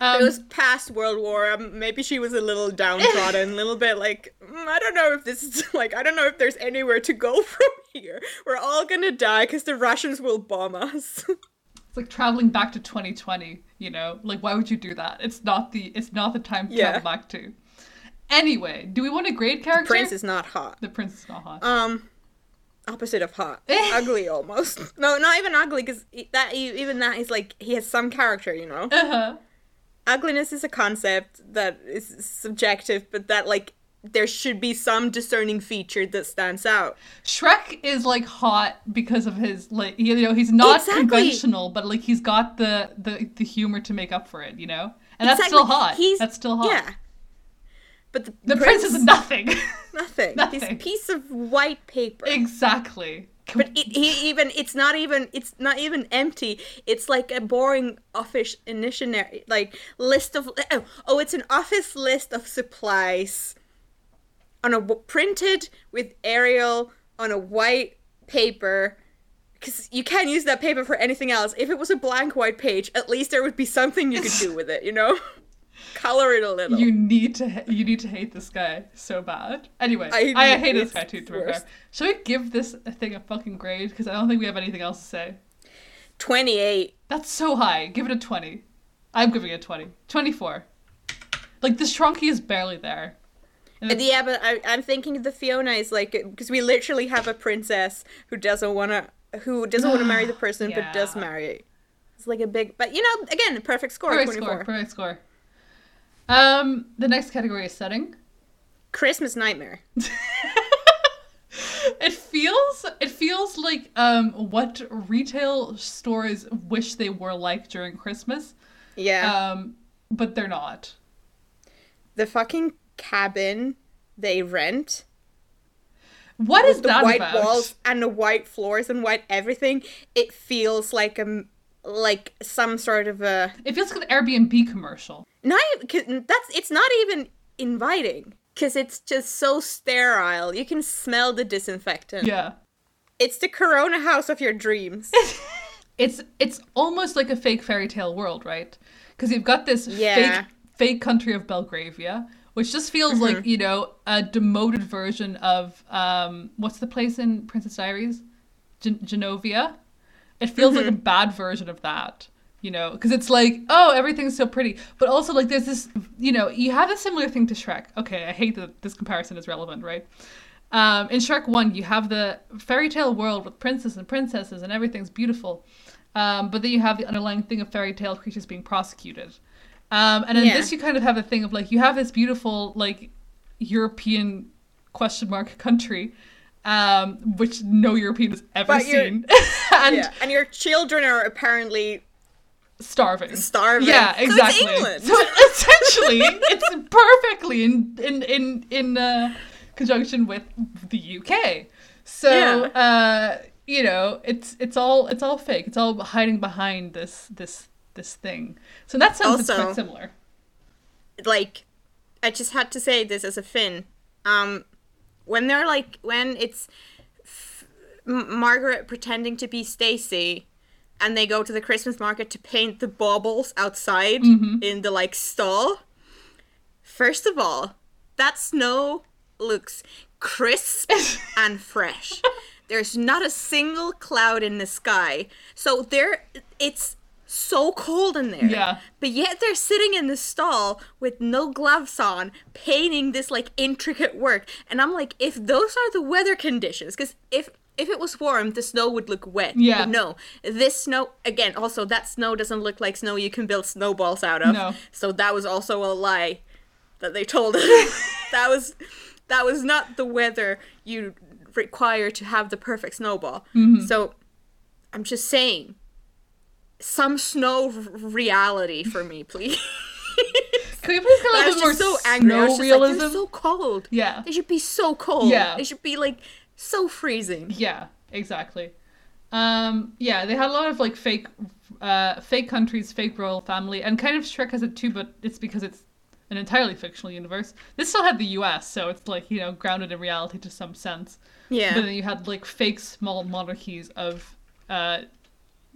um, it was past World War. Um, maybe she was a little downtrodden, a little bit like, "Mm, I don't know if this is like, I don't know if there's anywhere to go from here. We're all gonna die because the Russians will bomb us. It's like traveling back to 2020. You know, like why would you do that? It's not the it's not the time to Yeah. travel back to. Anyway, do we want a grade character? Prince is not hot. the prince is not hot. Um, opposite of hot, ugly almost. No, not even ugly because that even that is like he has some character, you know. uh-huh. Ugliness is a concept that is subjective, but that like there should be some discerning feature that stands out. Shrek is like hot because of his like you know he's not Exactly. conventional, but like he's got the the the humor to make up for it. You know, and that's Exactly. still hot. He's- that's still hot. Yeah. But the, The prince is nothing. nothing. He's a Nothing. piece of white paper. exactly. But it, he even it's not even it's not even empty. It's like a boring office initiatory like list of oh, oh it's an office list of supplies on a printed with Arial on a white paper because you can't use that paper for anything else. If it was a blank white page, at least there would be something you could do with it. You know, color it a little. You need to ha- you need to hate this guy so bad. Anyway, I I, hate this guy too. To be should we give this thing a fucking grade? Because I don't think we have anything else to say. Twenty eight. That's so high. Give it a twenty. I'm giving it a 20. 24. Like the Shrunky is barely there. Yeah, but I, I'm thinking the Fiona is like because we literally have a princess who doesn't want to who doesn't want to marry the person but does Yeah. marry. It's like a big, but you know, again, perfect score, perfect 24. score. Perfect score. Um, the next category is setting. Christmas nightmare. It feels it feels like um what retail stores wish they were like during Christmas. Yeah, Um, but they're not. the fucking cabin they rent What is the that white about? walls and the white floors and white everything. It feels like a like some sort of a It feels like an Airbnb commercial. not 'cause that's it's not even inviting because it's just so sterile. You can smell the disinfectant. Yeah. It's the Corona house of your dreams. It's it's almost like a fake fairy tale world, right? Because you've got this Yeah. fake fake country of Belgravia, which just feels Mm-hmm. like you know a demoted version of um what's the place in Princess Diaries, Gen- Genovia. It feels like a Mm-hmm. bad version of that, you know, because it's like oh everything's so pretty, but also like there's this you know you have a similar thing to Shrek. Okay, I hate that this comparison is relevant, right? Um, in Shrek 1, you have the fairy tale world with princes and princesses and everything's beautiful. Um, but then you have the underlying thing of fairy tale creatures being prosecuted. Um, and in Yeah. this, you kind of have a thing of like, you have this beautiful, like, European question mark country, um, which no European has ever seen. and yeah, and your children are apparently starving. starving. Yeah, it's exactly. England. So essentially, it's perfectly in in in in uh, conjunction with the UK. So Yeah. uh, you know, it's it's all it's all fake. It's all hiding behind this this this thing. So that sounds Also- quite similar. like I just had to say this as a Finn. Um, when they're like when it's f- Margaret pretending to be Stacy, and they go to the Christmas market to paint the baubles outside Mm-hmm. in the like stall. First of all, that snow looks crisp and fresh. There's not a single cloud in the sky. So there it's so cold in there. Yeah. But yet they're sitting in the stall with no gloves on, painting this like intricate work. And I'm like, if those are the weather conditions, because if if it was warm, the snow would look wet. Yeah. But no, this snow again. Also, that snow doesn't look like snow you can build snowballs out of. No. So that was also a lie that they told us. that was that was not the weather you require to have the perfect snowball. Mm-hmm. So I'm just saying, some snow reality for me, please. Can we please get a little bit more so angry. I was just like, realism? so cold. yeah. They should be so cold. Yeah. They should be like so freezing. Yeah, exactly. Um, yeah, they had a lot of like fake, uh, fake countries, fake royal family, and kind of Shrek has it too, but it's because it's an entirely fictional universe. This still had the U.S., so it's like you know grounded in reality to some sense. Yeah. But then you had like fake small monarchies of, uh,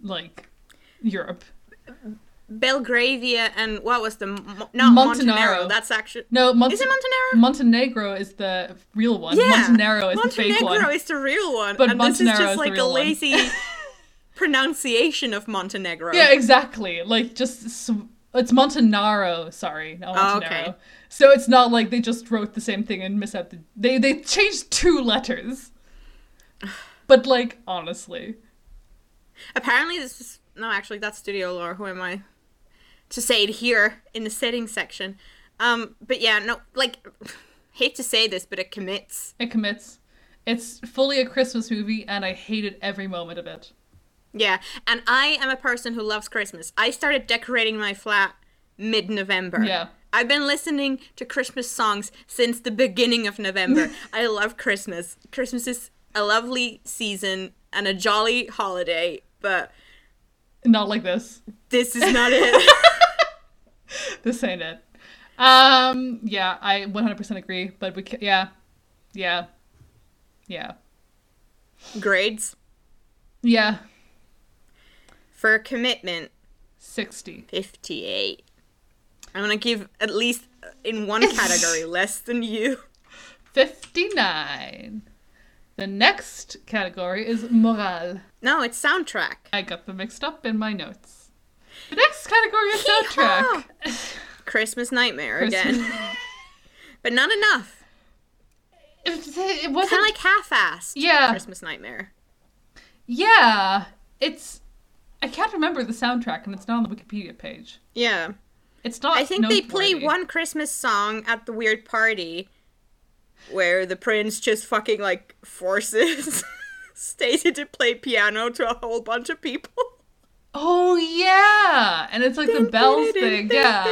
like Europe. Belgravia and what was the Mo- not Montenegro. Montenegro. That's actually No, Mont- is it Montenegro? Montenegro is the real one. yeah, Montenegro is the fake one. Montenegro is the real one, But and this is just is like a lazy pronunciation of Montenegro. Yeah, exactly. Like just sw- it's Montenaro, sorry, not Oh, okay. So it's not like they just wrote the same thing and miss out the they they changed two letters. But like honestly, Apparently, this is no. Actually, that's Studio Lore. Who am I to say it here in the settings section? Um, but yeah, no. Like, hate to say this, but it commits. it commits. It's fully a Christmas movie, and I hated every moment of it. Yeah, and I am a person who loves Christmas. I started decorating my flat mid-November. Yeah. I've been listening to Christmas songs since the beginning of November. I love Christmas. Christmas is a lovely season and a jolly holiday, but Not like this. this is not it. This ain't it. Um. Yeah, I 100% agree. But we ca- yeah, yeah, yeah, Grades yeah. for commitment 60. 58. I'm going to give at least in one category less than you. 59. The next category is morale. No, it's soundtrack. I got them mixed up in my notes. The next category is soundtrack. Christmas Nightmare Christmas- again. but not enough. it, it wasn't. Kind of like half-assed. Yeah. Christmas Nightmare. yeah, it's. I can't remember the soundtrack, and it's not on the Wikipedia page. Yeah. It's not. I think they play one Christmas song at the weird party where the prince just fucking like forces Stacy to play piano to a whole bunch of people. Oh yeah, and it's like the bells thing. Yeah.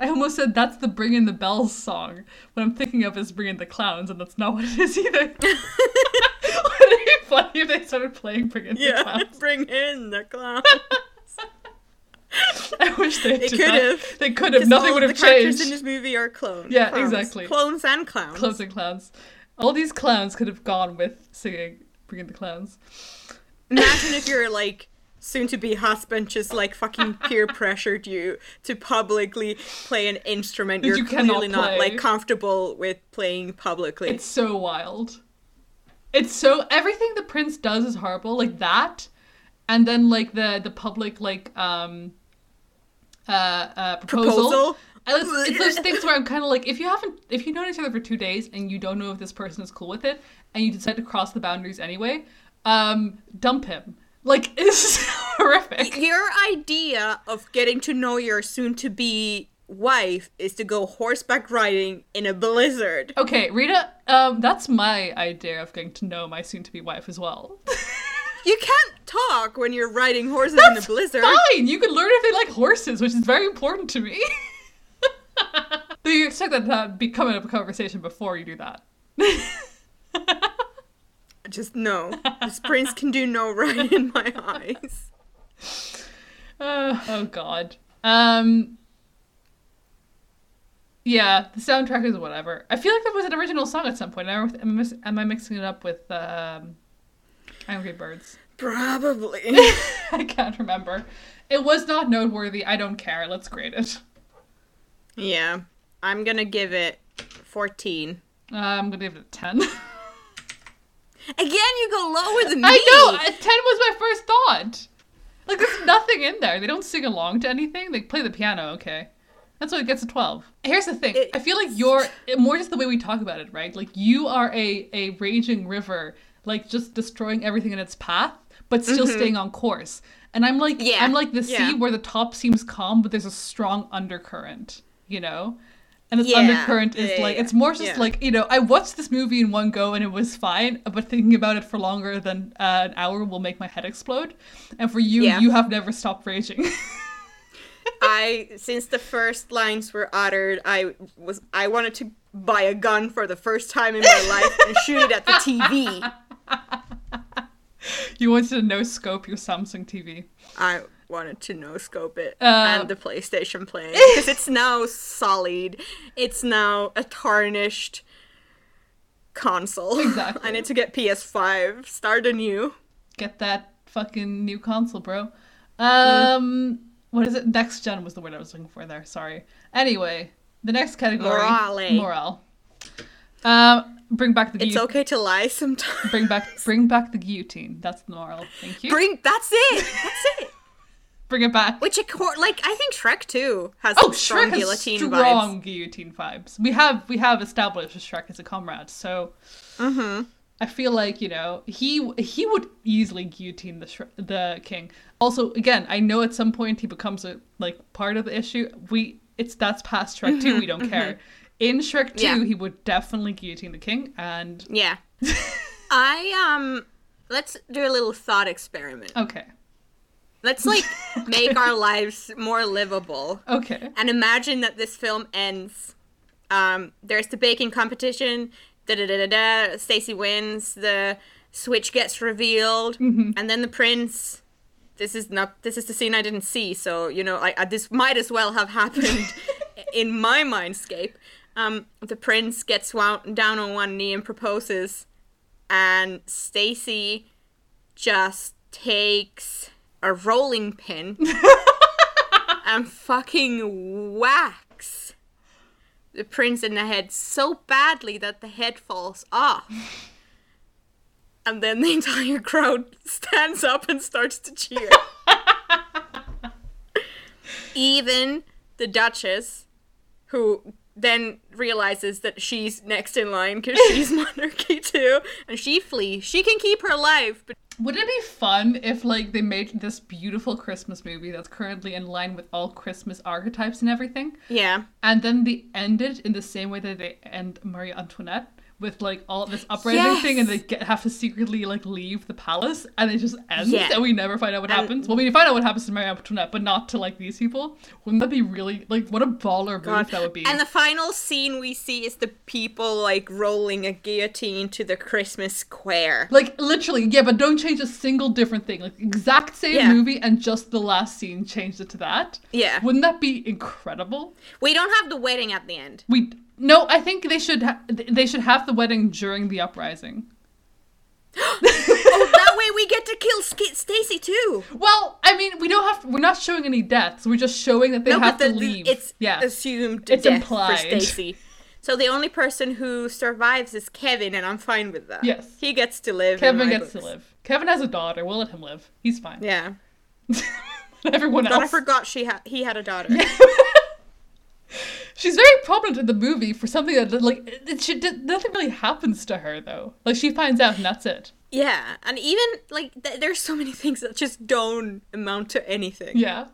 I almost said that's the Bring in the Bells song. What I'm thinking of is Bring in the Clowns, and that's not what it is either. Would it be funny if they started playing Bring in the Yeah, Clowns? bring in the Clowns. I wish they, They could have. They could have. Nothing would have the characters in this movie are clones. Yeah, Clowns. exactly. Clones and clowns. Clowns and clowns. All these clowns could have gone with singing Bring in the Clowns. Imagine if your like soon to be husband just like fucking peer pressured you to publicly play an instrument you're you clearly not like comfortable with playing publicly. It's so wild. It's so everything the prince does is horrible, like that, and then like the the public like um uh uh proposal. Proposal? I, it's, it's those things where I'm kind of like, if you haven't, if you've known each other for two days and you don't know if this person is cool with it, and you decide to cross the boundaries anyway, um, dump him. Like it's horrific. Your idea of getting to know your soon to be wife is to go horseback riding in a blizzard. Okay, Rita, um, that's my idea of getting to know my soon-to-be wife as well. You can't talk when you're riding horses in a blizzard. Fine, you can learn if they like horses, which is very important to me. Do you expect that to be coming up a conversation before you do that? Just no. This prince can do no right in my eyes. Uh, oh God. Um. Yeah, the soundtrack is whatever. I feel like that was an original song at some point. Am I, am I mis- am I mixing it up with um, Angry Birds? Probably. I can't remember. It was not noteworthy. I don't care. Let's grade it. Yeah. I'm gonna give it 14. Uh, I'm gonna give it ten. Again, you go lower than me. I know. Ten was my first thought. Like, there's nothing in there. They don't sing along to anything. They play the piano. Okay, that's why it gets a twelve. Here's the thing. It- I feel like you're more just the way we talk about it, right? Like you are a a raging river, like just destroying everything in its path, but still staying on course. And I'm like, Mm-hmm. Yeah, I'm like the sea yeah. where the top seems calm, but there's a strong undercurrent. You know. And its Yeah, undercurrent is yeah, like it's more just like you know I watched this movie in one go and it was fine, but thinking about it for longer than uh, an hour will make my head explode. And for you, you have never stopped raging. I since the first lines were uttered, I was I wanted to buy a gun for the first time in my life and shoot it at the TV. you wanted to no scope your Samsung TV. I wanted to no scope it Uh, and the PlayStation playing because it's now solid. It's now a tarnished console. Exactly. I need to get PS5. Start anew. Get that fucking new console, bro. Um, what is it? Next gen was the word I was looking for there. Sorry. Anyway, the next category. Morale. Morale. Um, bring back the It's okay to lie sometimes. Bring back, bring back the guillotine. That's the moral. Thank you. Bring that's it. That's it. Bring it back. Which like I think Shrek 2 has Oh, strong Shrek has guillotine strong vibes. guillotine vibes. We have we have established Shrek as a comrade, so Mm-hmm. I feel like you know he he would easily guillotine the Shre- the king. Also, again, I know at some point he becomes a like part of the issue. We it's that's past Shrek two. We don't care. In Shrek two, Mm-hmm, Yeah. he would definitely guillotine the king, and Yeah. I um let's do a little thought experiment. okay, Let's like make our lives more livable. Okay, and imagine that this film ends. Um there's the baking competition, da da da da da, Stacy wins, the switch gets revealed, and then the prince. This is not this is the scene I didn't see, so you know, I, I this might as well have happened in my mindscape. Um, the prince gets wound down on one knee and proposes, and Stacy just takes a rolling pin and fucking whacks the prince in the head so badly that the head falls off. And then the entire crowd stands up and starts to cheer. Even the Duchess, who then realizes that she's next in line because she's monarchy too, and she flees. She can keep her life, but wouldn't it be fun if like they made this beautiful Christmas movie that's currently in line with all Christmas archetypes and everything? yeah. And then they ended in the same way that they end Marie Antoinette with like all this uprising thing, and they get have to secretly like leave the palace, and it just ends, Yeah. and we never find out what And- happens. Well, we find out what happens to Marie Antoinette, but not to like these people. Wouldn't that be really like what a baller move that would be? And the final scene we see is the people like rolling a guillotine to the Christmas square. like literally, yeah, but don't change a single different thing. Like exact same Yeah. movie, and just the last scene changed it to that. Yeah. Wouldn't that be incredible? We don't have the wedding at the end. We no, I think they should ha- they should have the wedding during the uprising. oh, that way we get to kill Sk- Stacy too. Well, I mean, we don't have. To, We're not showing any deaths. We're just showing that they no, have but to the, leave. it's yeah, assumed It's implied. for Stacy. So the only person who survives is Kevin, and I'm fine with that. Yes. he gets to live. Kevin gets to live. Kevin has a daughter. We'll let him live. He's fine. Yeah, Everyone but I forgot she had he had a daughter. She's very prominent in the movie for something that like it, she did, nothing really happens to her though. Like she finds out and that's it. yeah, and even like th- there's so many things that just don't amount to anything. Yeah.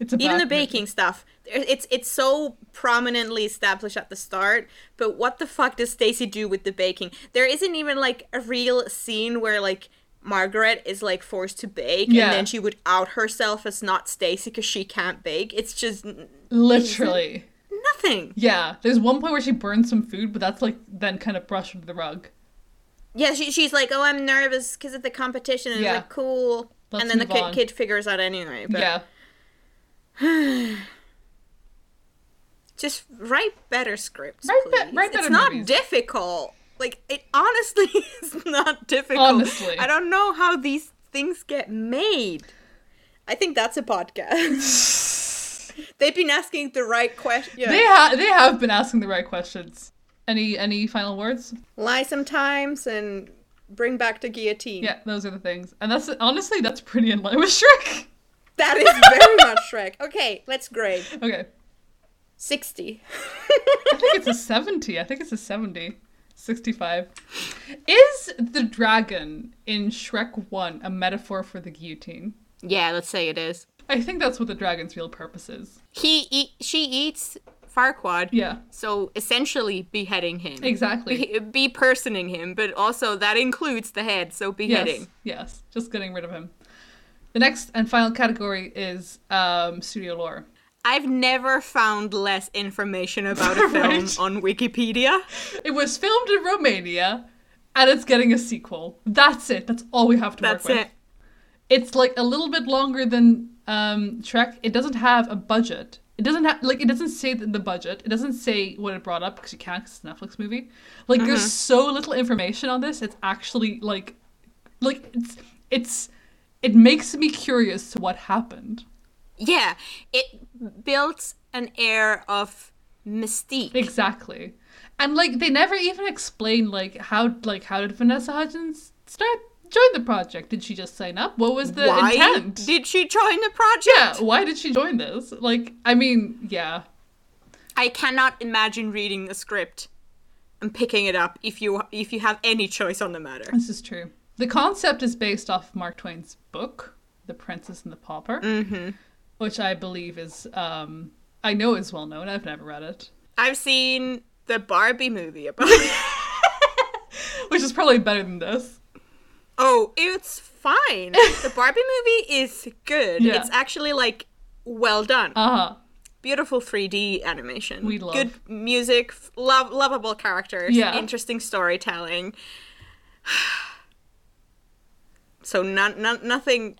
It's a even the movie. baking stuff it's it's so prominently established at the start but what the fuck does stacy do with the baking there isn't even like a real scene where like margaret is like forced to bake Yeah. and then she would out herself as not stacy because she can't bake it's just Literally. nothing Yeah. There's one point where she burns some food, but that's like then kind of brushed under the rug. yeah she, she's like oh i'm nervous because of the competition and Yeah. it's like cool Let's and then the kid, on. kid figures out anyway but Yeah. just write better scripts Write be- please. write it's better not movies. difficult like it honestly is not difficult Honestly. i don't know how these things get made i think that's a podcast they've been asking the right questions. They ha- they have been asking the right questions. Any any final words? lie sometimes and bring back the guillotine Yeah, those are the things. And that's honestly that's pretty in line with Shrek. that is very much shrek okay let's grade Okay. 60 I think it's a 70. I think it's a 70. 65. Is the dragon in Shrek 1 a metaphor for the guillotine? yeah let's say it is I think that's what the dragon's real purpose is. he eat she eats Farquaad. Yeah, So essentially beheading him. exactly. Be, be personing him, but also that includes the head, so beheading. Yes, yes, just getting rid of him. The next and final category is um, studio lore. I've never found less information about a film Right. on Wikipedia. It was filmed in Romania, and it's getting a sequel. That's it. That's all we have to That's work with. it. It's like a little bit longer than um, Shrek. It doesn't have a budget. It doesn't have like it doesn't say the the budget. It doesn't say what it brought up because you can't. 'cause it's a Netflix movie. Like Mm-hmm. there's so little information on this. It's actually like, like it's it's it makes me curious to what happened. Yeah, it built an air of mystique. Exactly. And like they never even explain like how like how did Vanessa Hudgens start join the project? Did she just sign up? What was the Why intent? did she join the project? yeah, why did she join this? Like I mean, yeah. I cannot imagine reading the script and picking it up if you if you have any choice on the matter. This is true. The concept is based off Mark Twain's book, The Princess and the Pauper, Mm-hmm. Which I believe is um I know is well known. I've never read it. I've seen the Barbie movie about it. Which is probably better than this. Oh, it's fine. the Barbie movie is good. Yeah. It's actually like well done. Uh-huh. Beautiful 3D animation. We love. good music, love lovable characters, Yeah. interesting storytelling. So none, none, nothing.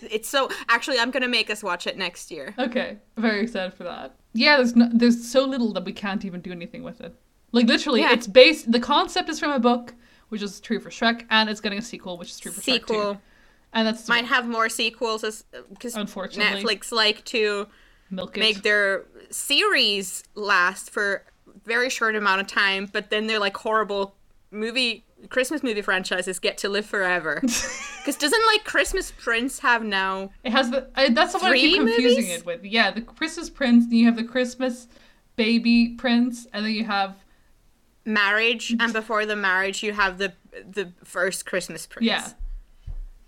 it's so actually, I'm gonna make us watch it next year. Okay, very excited for that. Yeah, there's no, there's so little that we can't even do anything with it. Like literally, Yeah. it's based. The concept is from a book, which is true for Shrek, and it's getting a sequel, which is true for Shrek too. Sequel And that's might have more sequels as because Unfortunately. Netflix like to make their series last for very short amount of time, but then they're like horrible movie Christmas movie franchises get to live forever. Because doesn't like Christmas Prince have now? it has the. I, that's what I keep confusing movies? it with. Yeah, the Christmas Prince. Then you have the Christmas Baby Prince, and then you have marriage and before the marriage you have the the first christmas prince yeah.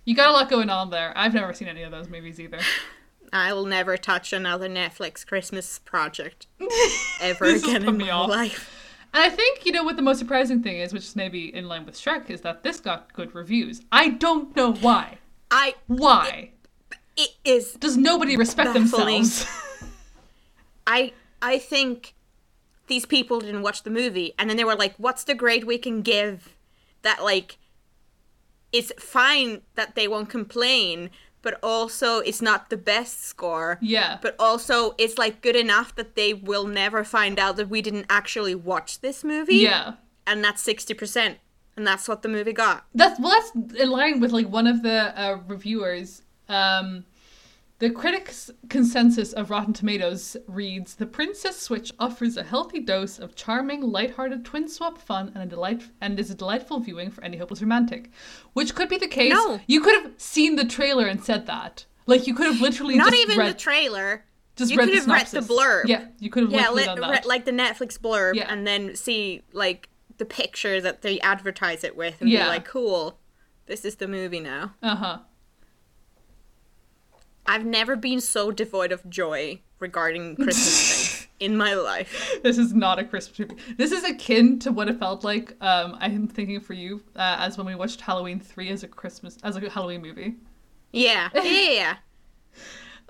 You got a lot going on there. I've never seen any of those movies either. i will never touch another netflix christmas project ever again in my off. life And I think, you know, what the most surprising thing is, which is maybe in line with Shrek, is that this got good reviews. I don't know why. i Why? it is Does nobody respect Baffling. themselves? i i think these people didn't watch the movie and then they were like what's the grade we can give that like it's fine that they won't complain but also it's not the best score yeah. but also it's like good enough that they will never find out that we didn't actually watch this movie. yeah. And that's 60%. And that's what the movie got. That's well that's in line with like one of the uh, reviewers. Um the critics' consensus of Rotten Tomatoes reads The Princess Switch offers a healthy dose of charming, lighthearted twin swap fun and a delight and is a delightful viewing for any hopeless romantic. Which could be the case. No. You could have seen the trailer and said that. Like you could have literally Not even read, the trailer. just you read could have read the blurb. Yeah, you could have Yeah, done that. like the Netflix blurb Yeah. and then see like the picture that they advertise it with and Yeah. be like, cool, this is the movie now. uh huh. I've never been so devoid of joy regarding Christmas things in my life. This is not a Christmas movie. This is akin to what it felt like. Um, I'm thinking for you uh, as when we watched Halloween three as a Christmas as a Halloween movie. Yeah, yeah, yeah.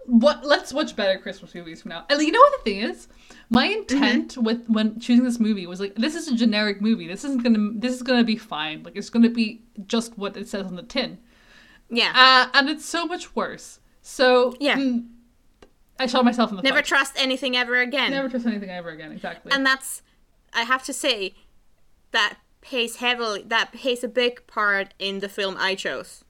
What? Let's watch better Christmas movies from now. And you know what the thing is? My intent Mm-hmm. with when choosing this movie was like, this is a generic movie. This isn't gonna. This is gonna be fine. Like it's gonna be just what it says on the tin. yeah. Uh, and it's so much worse. So Yeah. mm, I shot myself in the Never foot. trust anything ever again. Never trust anything ever again. Exactly. and that's i have to say that plays heavily that plays a big part in the film i chose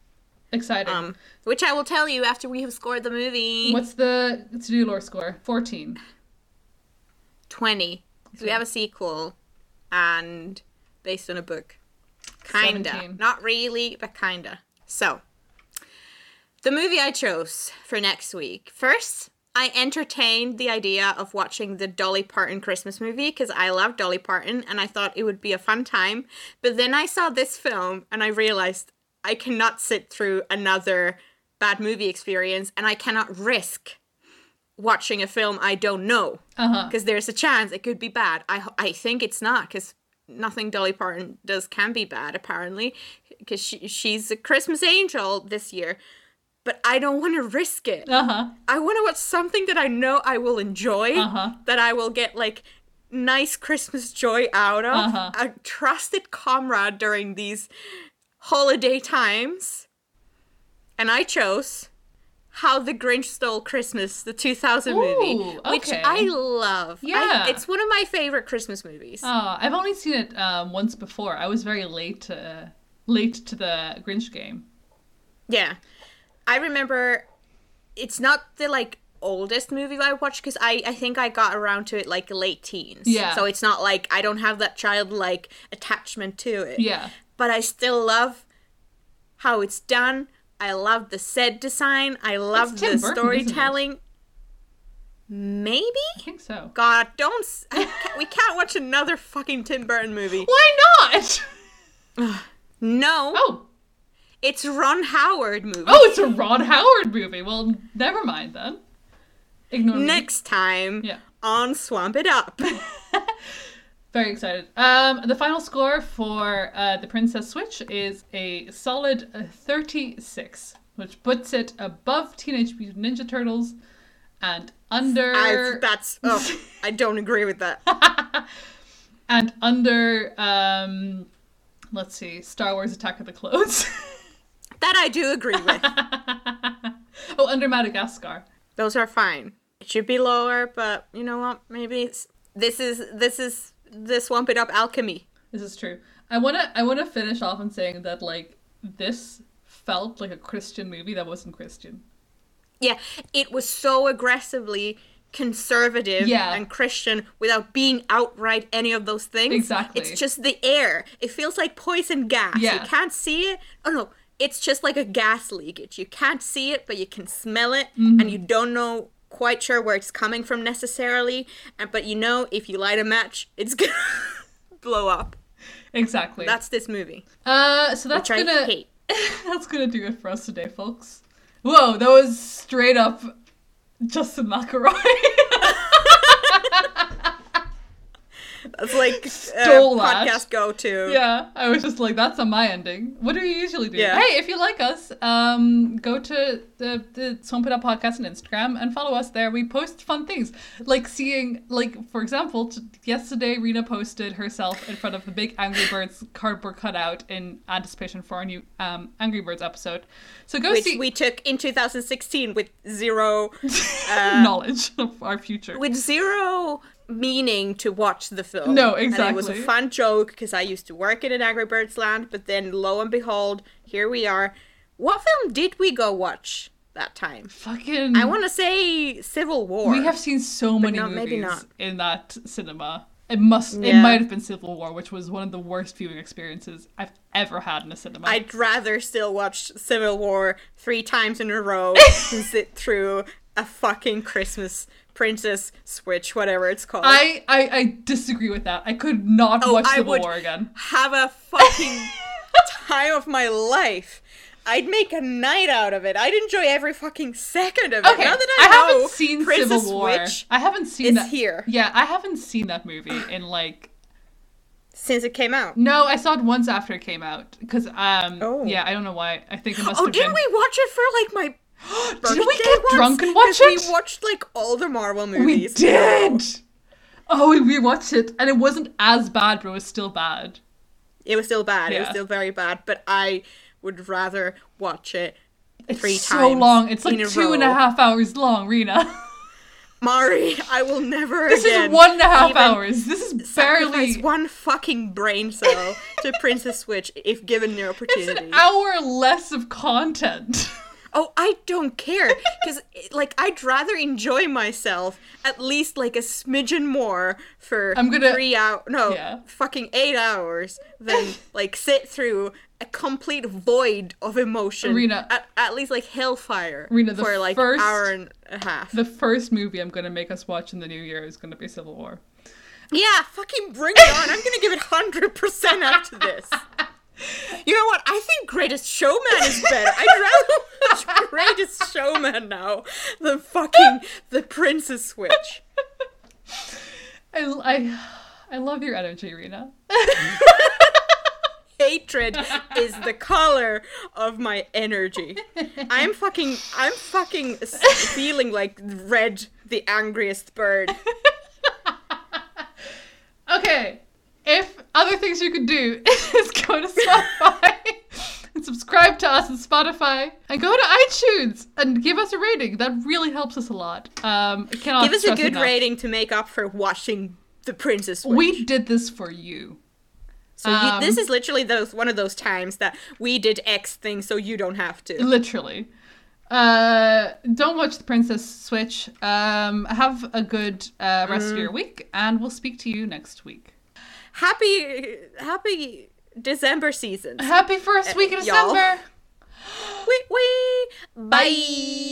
Exciting. um which i will tell you after we have scored the movie What's the to do lore score? Fourteen. 20 so we have a sequel and based on a book kinda 17. not really but kinda so the movie i chose for next week first I entertained the idea of watching the Dolly Parton Christmas movie because I love Dolly Parton and I thought it would be a fun time. But then I saw this film and I realized I cannot sit through another bad movie experience and I cannot risk watching a film I don't know uh-huh. because there's a chance it could be bad. I I think it's not because nothing Dolly Parton does can be bad apparently because she she's a Christmas angel this year. But I don't want to risk it. Uh huh. I want to watch something that I know I will enjoy, Uh-huh. that I will get like nice Christmas joy out of, Uh-huh. a trusted comrade during these holiday times. And I chose How the Grinch Stole Christmas, the 2000 movie, Ooh, which. I love. I- Yeah. it's one of my favorite Christmas movies. Oh, I've only seen it um, once before. I was very late to late to the Grinch game. Yeah. I remember it's not the like oldest movie I watched because I, I think I got around to it like late teens. Yeah. So it's not like I don't have that childlike attachment to it. Yeah. But I still love how it's done. I love the set design. I love the Burton, storytelling. Maybe? I think so. God, don't. can't- we can't watch another fucking Tim Burton movie. Why not? No, Oh, it's Ron Howard movie. oh, it's a Ron Howard movie. Well, never mind then. Ignore me. Next time Yeah. on Swamp It Up. Very excited. Um, the final score for uh, the Princess Switch is a solid uh, 36, which puts it above Teenage Mutant Ninja Turtles and under I've, that's oh, I don't agree with that. and under um, let's see, Star Wars: Attack of the Clones. That I do agree with. oh, under Madagascar. Those are fine. It should be lower, but you know what? Maybe it's, this is this is the Swamp It Up alchemy. This is true. I wanna I wanna finish off on saying that like this felt like a Christian movie that wasn't Christian. Yeah, it was so aggressively conservative Yeah. and Christian without being outright any of those things. Exactly. It's just the air. It feels like poison gas. Yeah. You can't see it. Oh no, it's just like a gas leakage. You can't see it, but you can smell it, Mm-hmm. and you don't know quite sure where it's coming from necessarily. And but you know if you light a match, it's gonna blow up. Exactly. That's this movie, uh so that's gonna hate. that's gonna do it for us today, folks. Whoa, that was straight up Justin McElroy. That's like uh, that. podcast go to. yeah, I was just like, that's on my ending. What do you usually do? Yeah. Hey, if you like us, um, go to the the Swamp It Up podcast on Instagram and follow us there. We post fun things, like seeing, like for example, t- yesterday Rena posted herself in front of the big Angry Birds cardboard cutout in anticipation for our new um, Angry Birds episode. So go Which see we took in 2016 with zero uh, knowledge of our future. with zero meaning to watch the film. No, And it was a fun joke because I used to work in an Angry Birds land, but then lo and behold, here we are. What film did we go watch that time? Fucking. I want to say Civil War. We have seen so many not- movies maybe not. in that cinema. It must. It might have been Civil War, which was one of the worst viewing experiences I've ever had in a cinema. I'd rather still watch Civil War three times in a row than sit through a fucking Christmas Princess Switch, whatever it's called. I, I, I disagree with that. I could not Oh, watch I Civil War again. have a fucking time of my life. I'd make a night out of it. I'd enjoy every fucking second of it. Okay, now that I, I, know haven't seen Princess Civil War. Switch I haven't seen that. here Yeah, I haven't seen that movie in like. since it came out. No, I saw it once after it came out because um Oh. yeah I don't know why I think it must Oh, didn't been. we watch it for like my Did we get once? drunk and watch it? We watched like all the Marvel movies. We did. Oh, we rewatched it, and it wasn't as bad, but it was still bad. It was still bad. It was still very bad. But I would rather watch it It's three so times. So long. It's like two and a half hours long, Rena. Mari, I will never this is one and a half hours. This is barely. one fucking brain cell to Princess Switch if given the opportunity. It's an hour less of content. Oh, I don't care because like I'd rather enjoy myself at least like a smidgen more for I'm gonna- three hours. No, Yeah. fucking eight hours than like sit through a complete void of emotion. Rena. at, at least like hellfire Rena, the for like first- hour and a half. The first movie I'm gonna make us watch in the new year is gonna be Civil War. yeah, fucking bring it on! I'm gonna give it hundred percent after this. You know what? I think Greatest Showman is better. I'd rather watch Greatest Showman now than fucking The Princess Switch. I, I, I love your energy, Rena. Hatred is the color of my energy. I'm fucking, I'm fucking feeling like Red, the angriest bird. Okay, if other things you could do is go to Spotify and subscribe to us on Spotify and go to iTunes and give us a rating. That really helps us a lot. Um, cannot Give us a good enough. rating to make up for watching The Princess Switch. We did this for you. So you, Um, this is literally those one of those times that we did X thing, so you don't have to. Literally. Uh, don't watch the Princess Switch. Um, have a good uh, rest of your week, and we'll speak to you next week. Happy, happy December season. Happy first week of y'all. December. Wee wee. Bye.